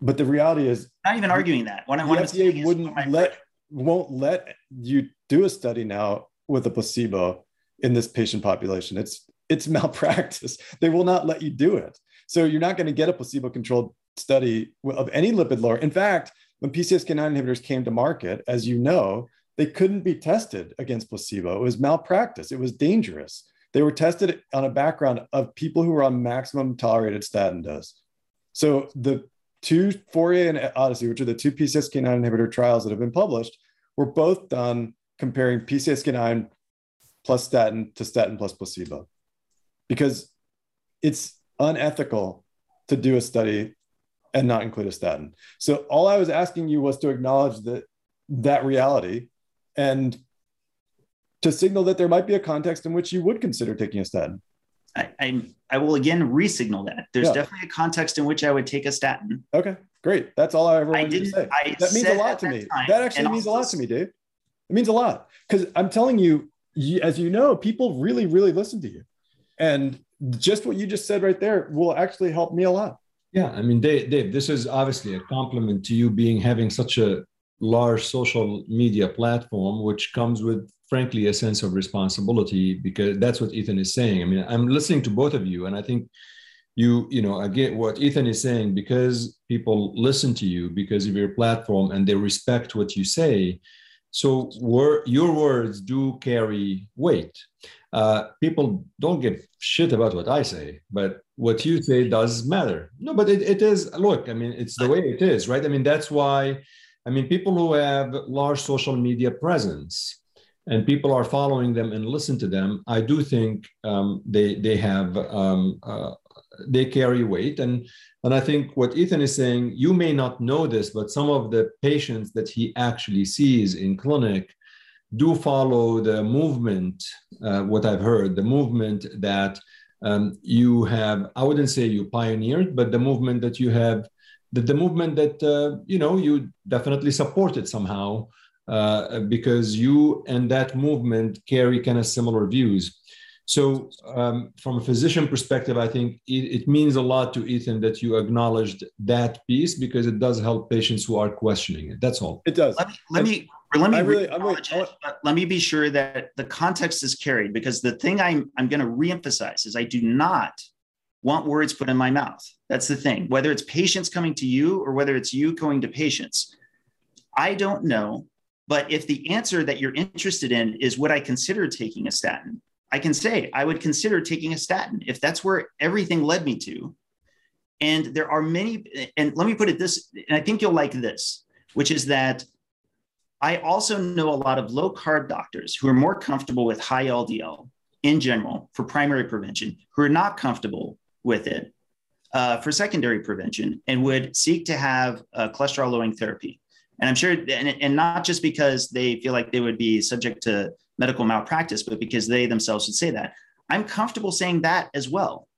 but the reality is, not even arguing that. What, the what FDA wouldn't let won't let you do a study now with a placebo in this patient population. It's it's malpractice. They will not let you do it. So you're not going to get a placebo-controlled study of any lipid lower. In fact, when PCSK9 inhibitors came to market, as you know, they couldn't be tested against placebo. It was malpractice. It was dangerous. They were tested on a background of people who were on maximum tolerated statin dose. So the two Fourier and Odyssey, which are the two PCSK9 inhibitor trials that have been published, were both done comparing PCSK9 plus statin to statin plus placebo because it's unethical to do a study and not include a statin. So all I was asking you was to acknowledge that that reality and to signal that there might be a context in which you would consider taking a statin. I, I, I will again re-signal that. There's yeah. definitely a context in which I would take a statin. Okay, great. That's all I ever wanted I to say. I that means a lot to me. That actually means a lot to me, Dave. It means a lot because I'm telling you, as you know, people really, really listen to you, and just what you just said right there will actually help me a lot. Yeah, I mean, Dave, Dave, this is obviously a compliment to you being having such a large social media platform, which comes with, frankly, a sense of responsibility because that's what Ethan is saying. I mean, I'm listening to both of you, and I think you, you know, again, what Ethan is saying, because people listen to you because of your platform and they respect what you say. So your words do carry weight. Uh, people don't give shit about what I say, but what you say does matter. No, but it, it is, look, I mean, it's the way it is, right? I mean, that's why I mean, people who have large social media presence and people are following them and listen to them, I do think um, they they have um, uh, they carry weight. And and I think what Ethan is saying, you may not know this, but some of the patients that he actually sees in clinic do follow the movement. Uh, what I've heard, the movement that um, you have, I wouldn't say you pioneered, but the movement that you have the, the movement that uh, you know you definitely supported somehow uh, because you and that movement carry kind of similar views. So, um, from a physician perspective, I think it, it, means a lot to Ethan that you acknowledged that piece because it does help patients who are questioning it. That's all. It does. Let me let me, let me, really, really, let me be sure that the context is carried because the thing I'm I'm going to reemphasize is I do not want words put in my mouth. That's the thing. Whether it's patients coming to you or whether it's you going to patients, I don't know. But if the answer that you're interested in is would I consider taking a statin, I can say I would consider taking a statin if that's where everything led me to. And there are many, and let me put it this, and I think you'll like this, which is that I also know a lot of low carb doctors who are more comfortable with high LDL in general for primary prevention, who are not comfortable with it uh, for secondary prevention and would seek to have a cholesterol lowering therapy. And I'm sure, and, and not just because they feel like they would be subject to medical malpractice, but because they themselves would say that. I'm comfortable saying that as well.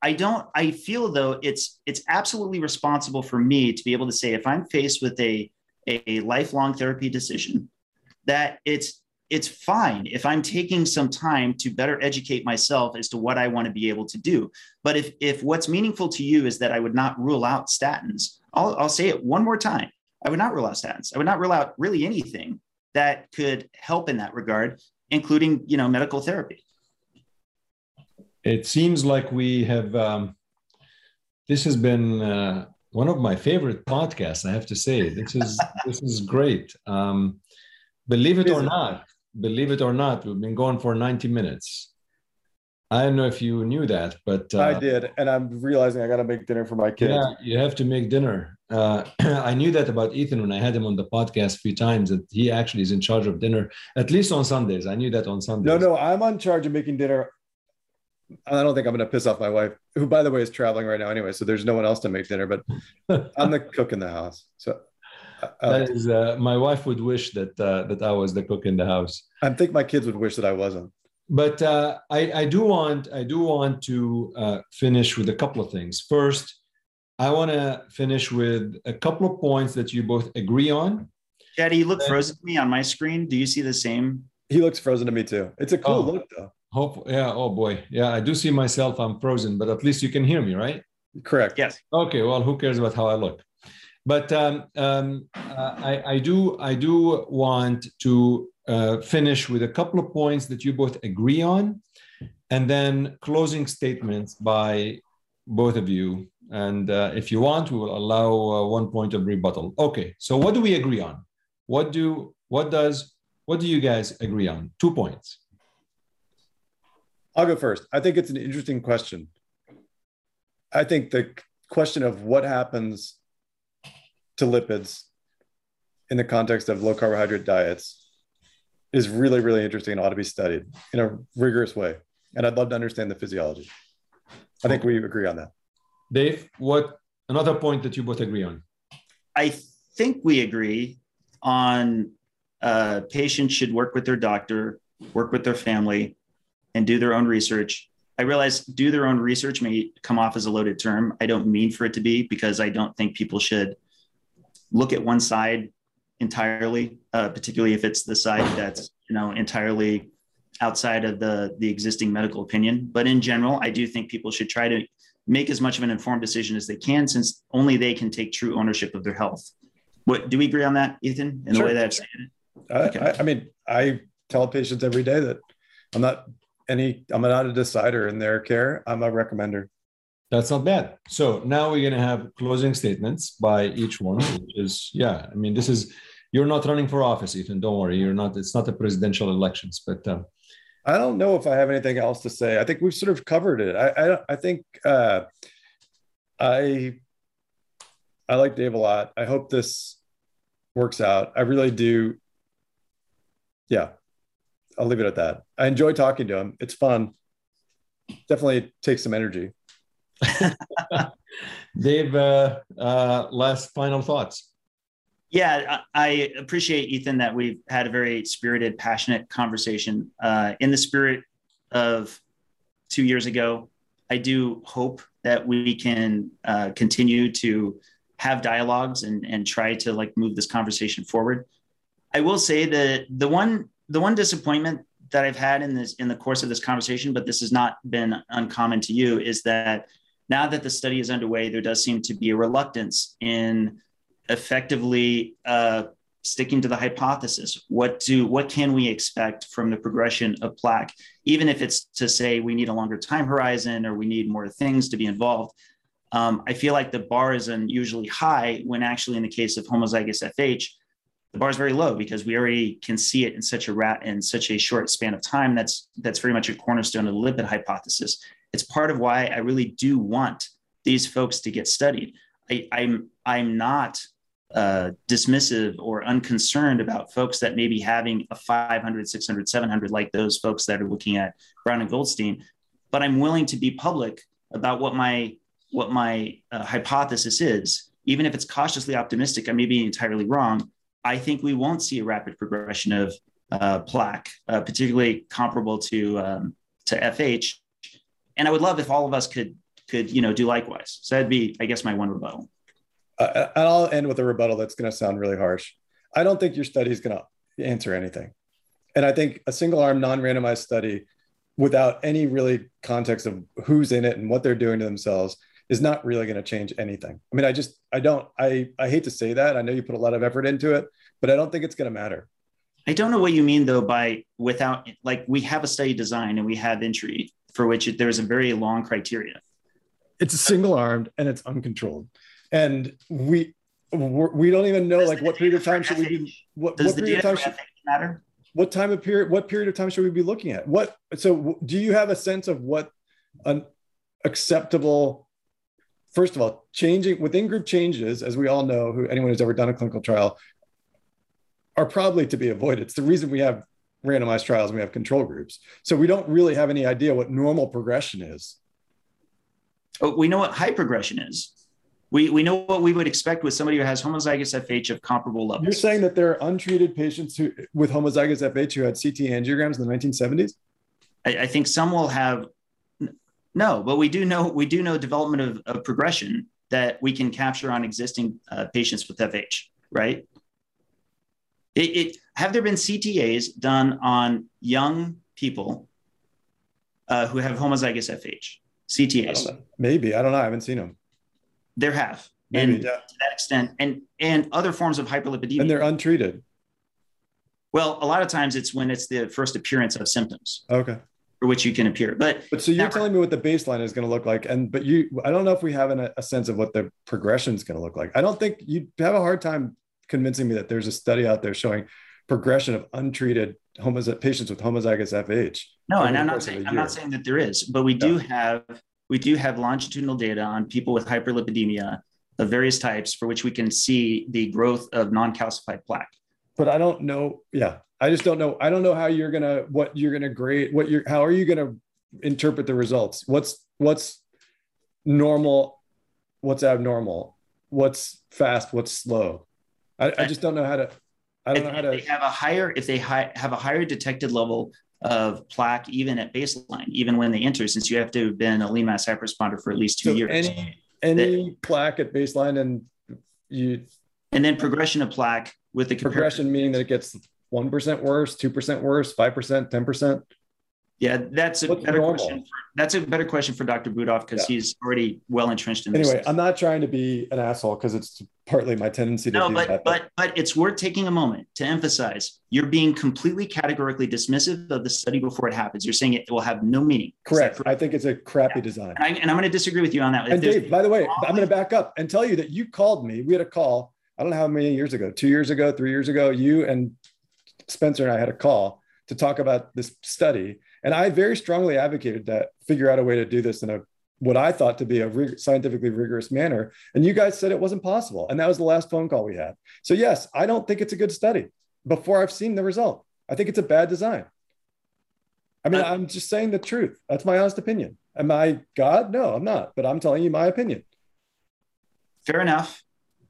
I don't, I feel though it's it's absolutely responsible for me to be able to say if I'm faced with a, a lifelong therapy decision, that it's it's fine if I'm taking some time to better educate myself as to what I want to be able to do. But if, if what's meaningful to you is that I would not rule out statins, I'll, I'll say it one more time. I would not rule out statins. I would not rule out really anything that could help in that regard, including, you know, medical therapy. It seems like we have um, this has been uh, one of my favorite podcasts. I have to say, this is this is great. Um, believe it or not, believe it or not, we've been going for 90 minutes. I don't know if you knew that, but uh, I did, and I'm realizing I got to make dinner for my kids. Yeah, you have to make dinner. Uh, I knew that about Ethan when I had him on the podcast a few times. That he actually is in charge of dinner, at least on Sundays. I knew that on Sundays. No, no, I'm on charge of making dinner. I don't think I'm going to piss off my wife, who, by the way, is traveling right now anyway. So there's no one else to make dinner, but I'm the cook in the house. So uh, that is, uh, my wife would wish that uh, that I was the cook in the house. I think my kids would wish that I wasn't but uh, I, I, do want I do want to uh, finish with a couple of things. First, I want to finish with a couple of points that you both agree on. Chadi, you look frozen to me on my screen. Do you see the same? He looks frozen to me too. It's a cool oh, look though. Hope yeah. Oh boy, yeah. I do see myself. I'm frozen, but at least you can hear me, right? Correct. Yes. Okay. Well, who cares about how I look? But um, um, uh, I, I do I do want to uh, finish with a couple of points that you both agree on, and then closing statements by both of you. And uh, if you want, we will allow uh, one point of rebuttal. Okay, so what do we agree on? What do what does what do you guys agree on? Two points. I'll go first. I think it's an interesting question. I think the question of what happens to lipids in the context of low carbohydrate diets is really, really interesting and ought to be studied in a rigorous way. And I'd love to understand the physiology. I think we agree on that. Dave, what another point that you both agree on? I think we agree on uh, patients should work with their doctor, work with their family, and do their own research. I realize do their own research may come off as a loaded term. I don't mean for it to be because I don't think people should look at one side entirely, uh, particularly if it's the side that's you know entirely outside of the the existing medical opinion. But in general, I do think people should try to make as much of an informed decision as they can, since only they can take true ownership of their health. What do we agree on that, Ethan? In sure. the way that I've said it. Okay. I, I mean, I tell patients every day that I'm not any, I'm not a decider in their care. I'm a recommender. That's not bad. So now we're going to have closing statements by each one, which is, yeah, I mean, this is you're not running for office, Ethan. Don't worry. You're not. It's not a presidential elections, but. Um, I don't know if I have anything else to say. I think we've sort of covered it. I I, I think uh, I I like Dave a lot. I hope this works out. I really do. Yeah, I'll leave it at that. I enjoy talking to him. It's fun. Definitely takes some energy. Dave, uh, uh, last final thoughts. Yeah, I appreciate Ethan that we've had a very spirited, passionate conversation. Uh, in the spirit of two years ago, I do hope that we can uh, continue to have dialogues and and try to like move this conversation forward. I will say that the one the one disappointment that I've had in this in the course of this conversation, but this has not been uncommon to you, is that now that the study is underway, there does seem to be a reluctance in effectively uh, sticking to the hypothesis. What do what can we expect from the progression of plaque, even if it's to say we need a longer time horizon or we need more things to be involved. Um, I feel like the bar is unusually high when actually in the case of homozygous FH, the bar is very low because we already can see it in such a rat in such a short span of time. That's that's very much a cornerstone of the lipid hypothesis. It's part of why I really do want these folks to get studied. I, I'm I'm not uh, dismissive or unconcerned about folks that may be having a 500, 600, 700, like those folks that are looking at Brown and Goldstein. But I'm willing to be public about what my what my uh, hypothesis is, even if it's cautiously optimistic. I may be entirely wrong. I think we won't see a rapid progression of uh, plaque, uh, particularly comparable to um, to FH. And I would love if all of us could could you know do likewise. So that'd be, I guess, my one rebuttal uh, and I'll end with a rebuttal that's going to sound really harsh. I don't think your study is going to answer anything. And I think a single arm, non randomized study without any really context of who's in it and what they're doing to themselves is not really going to change anything. I mean, I just, I don't, I, I hate to say that. I know you put a lot of effort into it, but I don't think it's going to matter. I don't know what you mean though by without, like, we have a study design and we have entry for which there's a very long criteria it's single armed and it's uncontrolled. And we we're, do not even know Does like what period of time should we be what, Does what the period of data time should, matter? what time of period what period of time should we be looking at what so do you have a sense of what an acceptable first of all changing within group changes as we all know who anyone who's ever done a clinical trial are probably to be avoided it's the reason we have randomized trials and we have control groups so we don't really have any idea what normal progression is Oh, we know what high progression is. We, we know what we would expect with somebody who has homozygous FH of comparable levels. you're saying that there are untreated patients who with homozygous fh who had ct angiograms in the 1970s I, I think some will have no, but we do know we do know development of, of progression that we can capture on existing uh, patients with FH, right? It, it have there been CTAs done on young people uh, who have homozygous FH? CTAs. know. maybe i don't know i haven't seen them There have, maybe and yeah. to that extent, and and other forms of hyperlipidemia. and they're untreated well, a lot of times it's when it's the first appearance of symptoms okay for which you can appear. But But so you're telling me what the baseline is going to look like, and but you, I don't know if we have an, a sense of what the progression is going to look like. I don't think you have a hard time convincing me that there's a study out there showing progression of untreated homozy- patients with homozygous FH. No, and I'm not saying I'm not saying that there is, but we do have we do have longitudinal data on people with hyperlipidemia of various types for which we can see the growth of non-calcified plaque. But I don't know. Yeah, I just don't know. I don't know how you're gonna what you're gonna grade. What you're how are you gonna interpret the results? What's what's normal? What's abnormal? What's fast? What's slow? I, I just don't know how to. I don't If, know how if to. they have a higher if they hi- have a higher detected level of plaque even at baseline, even when they enter, since you have to have been a lean mass hyperresponder for at least two So years. any any plaque at baseline and you and then progression of plaque with the comparison. progression meaning that it gets one percent worse, two percent worse, five percent, ten percent. Yeah, that's a What's better normal? question. For, that's a better question for Dr. Budoff because Yeah. he's already well entrenched in this. Anyway, I'm not trying to be an asshole because it's partly my tendency to no, do but that. but but it's worth taking a moment to emphasize you're being completely categorically dismissive of the study before it happens. You're saying it will have no meaning. Correct. I think it's a crappy design. And, I, and I'm going to disagree with you on that. If And Dave, by the way, I'm going to back up and tell you that you called me. We had a call. I don't know how many years ago, two years ago, three years ago. You and Spencer and I had a call to talk about this study, and I very strongly advocated that figure out a way to do this in a what I thought to be a rig- scientifically rigorous manner. And you guys said it wasn't possible, and that was the last phone call we had. So yes, I don't think it's a good study before I've seen the result. I think it's a bad design. I mean, Uh, I'm just saying the truth. That's my honest opinion. Am I God? No, I'm not. But I'm telling you my opinion. fair enough.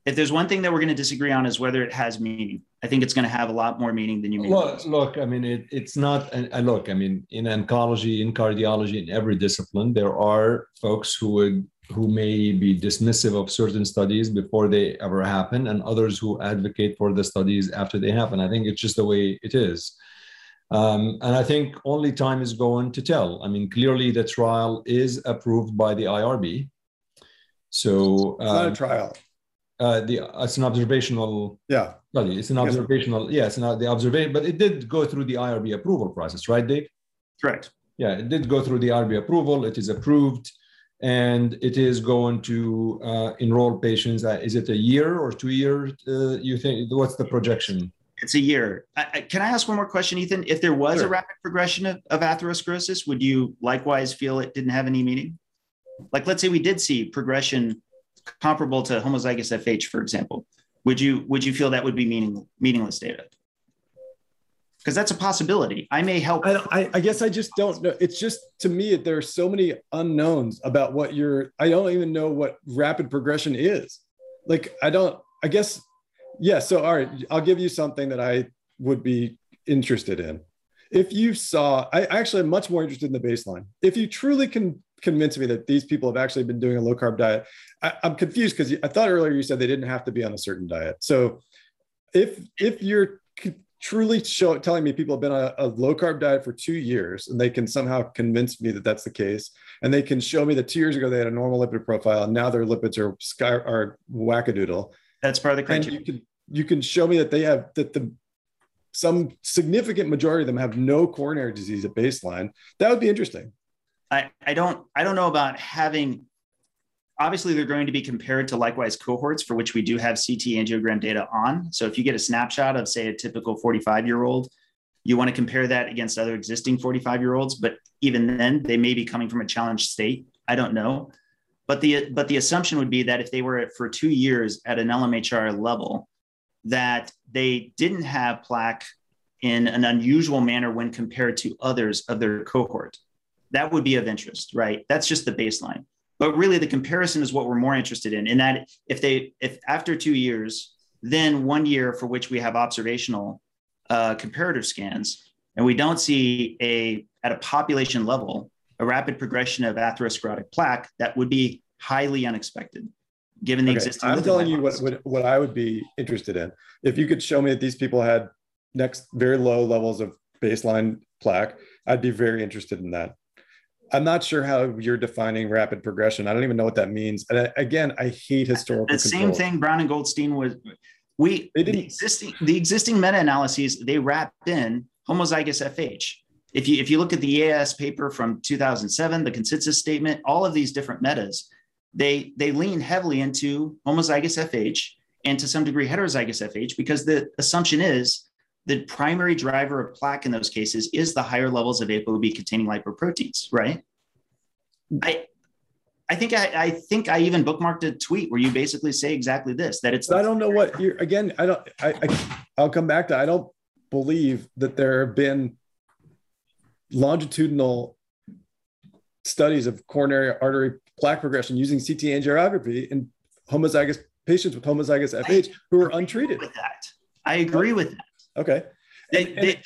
If there's one thing that we're going to disagree on is whether it has meaning. I think it's going to have a lot more meaning than you may. Look, look, I mean, it, it's not, and uh, look, I mean, in oncology, in cardiology, in every discipline, there are folks who would, who may be dismissive of certain studies before they ever happen, and others who advocate for the studies after they happen. I think it's just the way it is. Um, and I think only time is going to tell. I mean, clearly the trial is approved by the IRB. So It's not a um, trial. Uh, the it's an observational Yeah. study. It's an observational, yes, not the observation, but it did go through the IRB approval process, right, Dave? Correct. Yeah, it did go through the IRB approval. It is approved, and it is going to uh, enroll patients. Uh, is it a year or two years? Uh, you think? What's the projection? It's a year. I, I, can I ask one more question, Ethan? If there was Sure. a rapid progression of, of atherosclerosis, would you likewise feel it didn't have any meaning? Like, let's say we did see progression comparable to homozygous FH, for example. Would you would you feel that would be meaning, meaningless data? Because that's a possibility. I may help. I, I, guess I just don't know. It's just to me, there are so many unknowns about what you're. I don't even know what rapid progression is. Like, I don't, I guess, yeah. So, all right, I'll give you something that I would be interested in. If you saw, I actually am much more interested in the baseline. If you truly can convince me that these people have actually been doing a low carb diet, I, I'm confused because I thought earlier you said they didn't have to be on a certain diet. So, if if you're truly show, telling me people have been on a, a low carb diet for two years and they can somehow convince me that that's the case and they can show me that two years ago they had a normal lipid profile and now their lipids are sky are wackadoodle That's part of the and criteria. you can you can show me that they have that the some significant majority of them have no coronary disease at baseline that would be interesting I, I don't I don't know about having obviously, they're going to be compared to likewise cohorts for which we do have CT angiogram data on. So if you get a snapshot of, say, a typical 45 year old, you want to compare that against other existing 45 year olds. But even then, they may be coming from a challenged state. I don't know. But the, but the assumption would be that if they were for two years at an LMHR level, that they didn't have plaque in an unusual manner when compared to others of their cohort. That would be of interest, right? That's just the baseline. But really, the comparison is what we're more interested in. In that, if they, if after two years, then one year for which we have observational uh, comparative scans, and we don't see a at a population level a rapid progression of atherosclerotic plaque, that would be highly unexpected given the okay. existing. I'm telling you what, what, what I would be interested in. If you could show me that these people had next very low levels of baseline plaque, I'd be very interested in that. I'm not sure how you're defining rapid progression. I don't even know what that means. And I, again, I hate historical. The same thing Brown and Goldstein was. We they didn't, the existing the existing meta analyses they wrapped in homozygous FH. If you if you look at the EAS paper from 2007, the consensus statement, all of these different metas, they they lean heavily into homozygous FH and to some degree heterozygous FH because the assumption is the primary driver of plaque in those cases is the higher levels of ApoB containing lipoproteins, right? I I think I, I think I even bookmarked a tweet where you basically say exactly this that it's I don't know what you're again, I don't I, I I'll come back to I don't believe that there have been longitudinal studies of coronary artery plaque progression using CT angiography in homozygous patients with homozygous FH who are untreated. With that, I agree with that. Okay. They, and, they,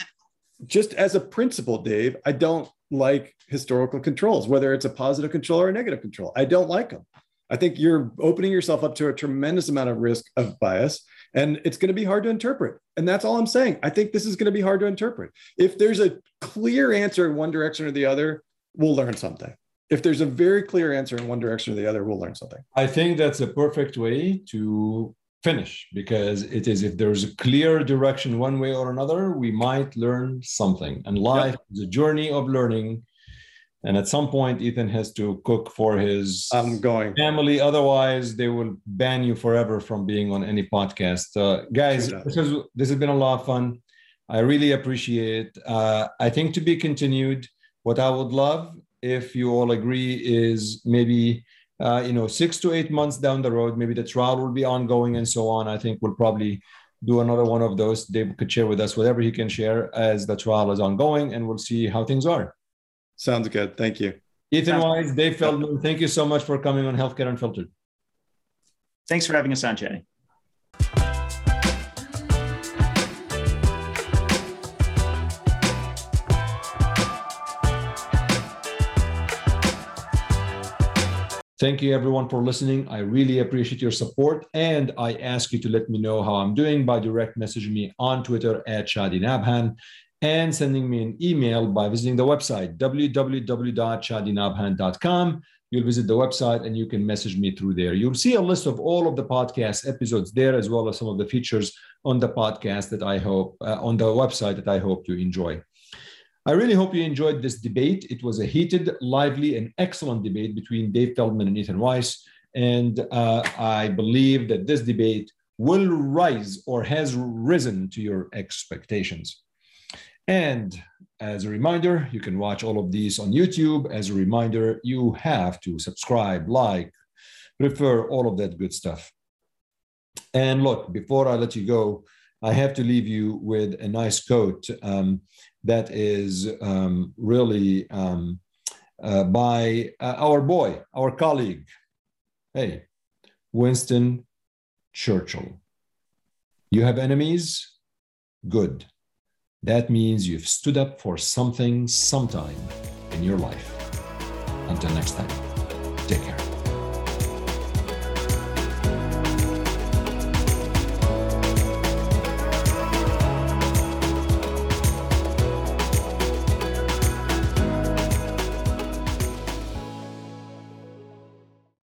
just as a principle, Dave, I don't like historical controls, whether it's a positive control or a negative control. I don't like them. I think you're opening yourself up to a tremendous amount of risk of bias, and it's going to be hard to interpret. And that's all I'm saying. I think this is going to be hard to interpret. If there's a clear answer in one direction or the other, we'll learn something. If there's a very clear answer in one direction or the other, we'll learn something. I think that's a perfect way to finish because it is if there's a clear direction one way or another we might learn something. And life yep. is a journey of learning. And at some point ethan has to cook for his i'm going. family. Otherwise they will ban you forever from being on any podcast. Uh, guys this, is, this has been a lot of fun. I really appreciate it uh, i think to be continued. What i would love if you all agree is maybe uh, you know, six to eight months down the road, maybe the trial will be ongoing and so on. I think we'll probably do another one of those. Dave could share with us whatever he can share as the trial is ongoing, and we'll see how things are. Sounds good. Thank you. Ethan Weiss, Dave Feldman, thank you so much for coming on Healthcare Unfiltered. Thanks for having us on, Jenny. Thank you everyone for listening. I really appreciate your support. And I ask you to let me know how I'm doing by direct messaging me on Twitter at Chadi Nabhan and sending me an email by visiting the website www.chadinabhan.com. You'll visit the website and you can message me through there. You'll see a list of all of the podcast episodes there, as well as some of the features on the podcast that I hope uh, on the website that I hope you enjoy. I really hope you enjoyed this debate. It was a heated, lively, and excellent debate between Dave Feldman and Ethan Weiss. And uh, I believe that this debate will rise or has risen to your expectations. And as a reminder, you can watch all of these on YouTube. As a reminder, you have to subscribe, like, refer, all of that good stuff. And look, before I let you go, I have to leave you with a nice quote. Um, that is um, really um, uh, by uh, our boy, our colleague, hey, Winston Churchill. You have enemies? Good. That means you've stood up for something sometime in your life. Until next time, take care.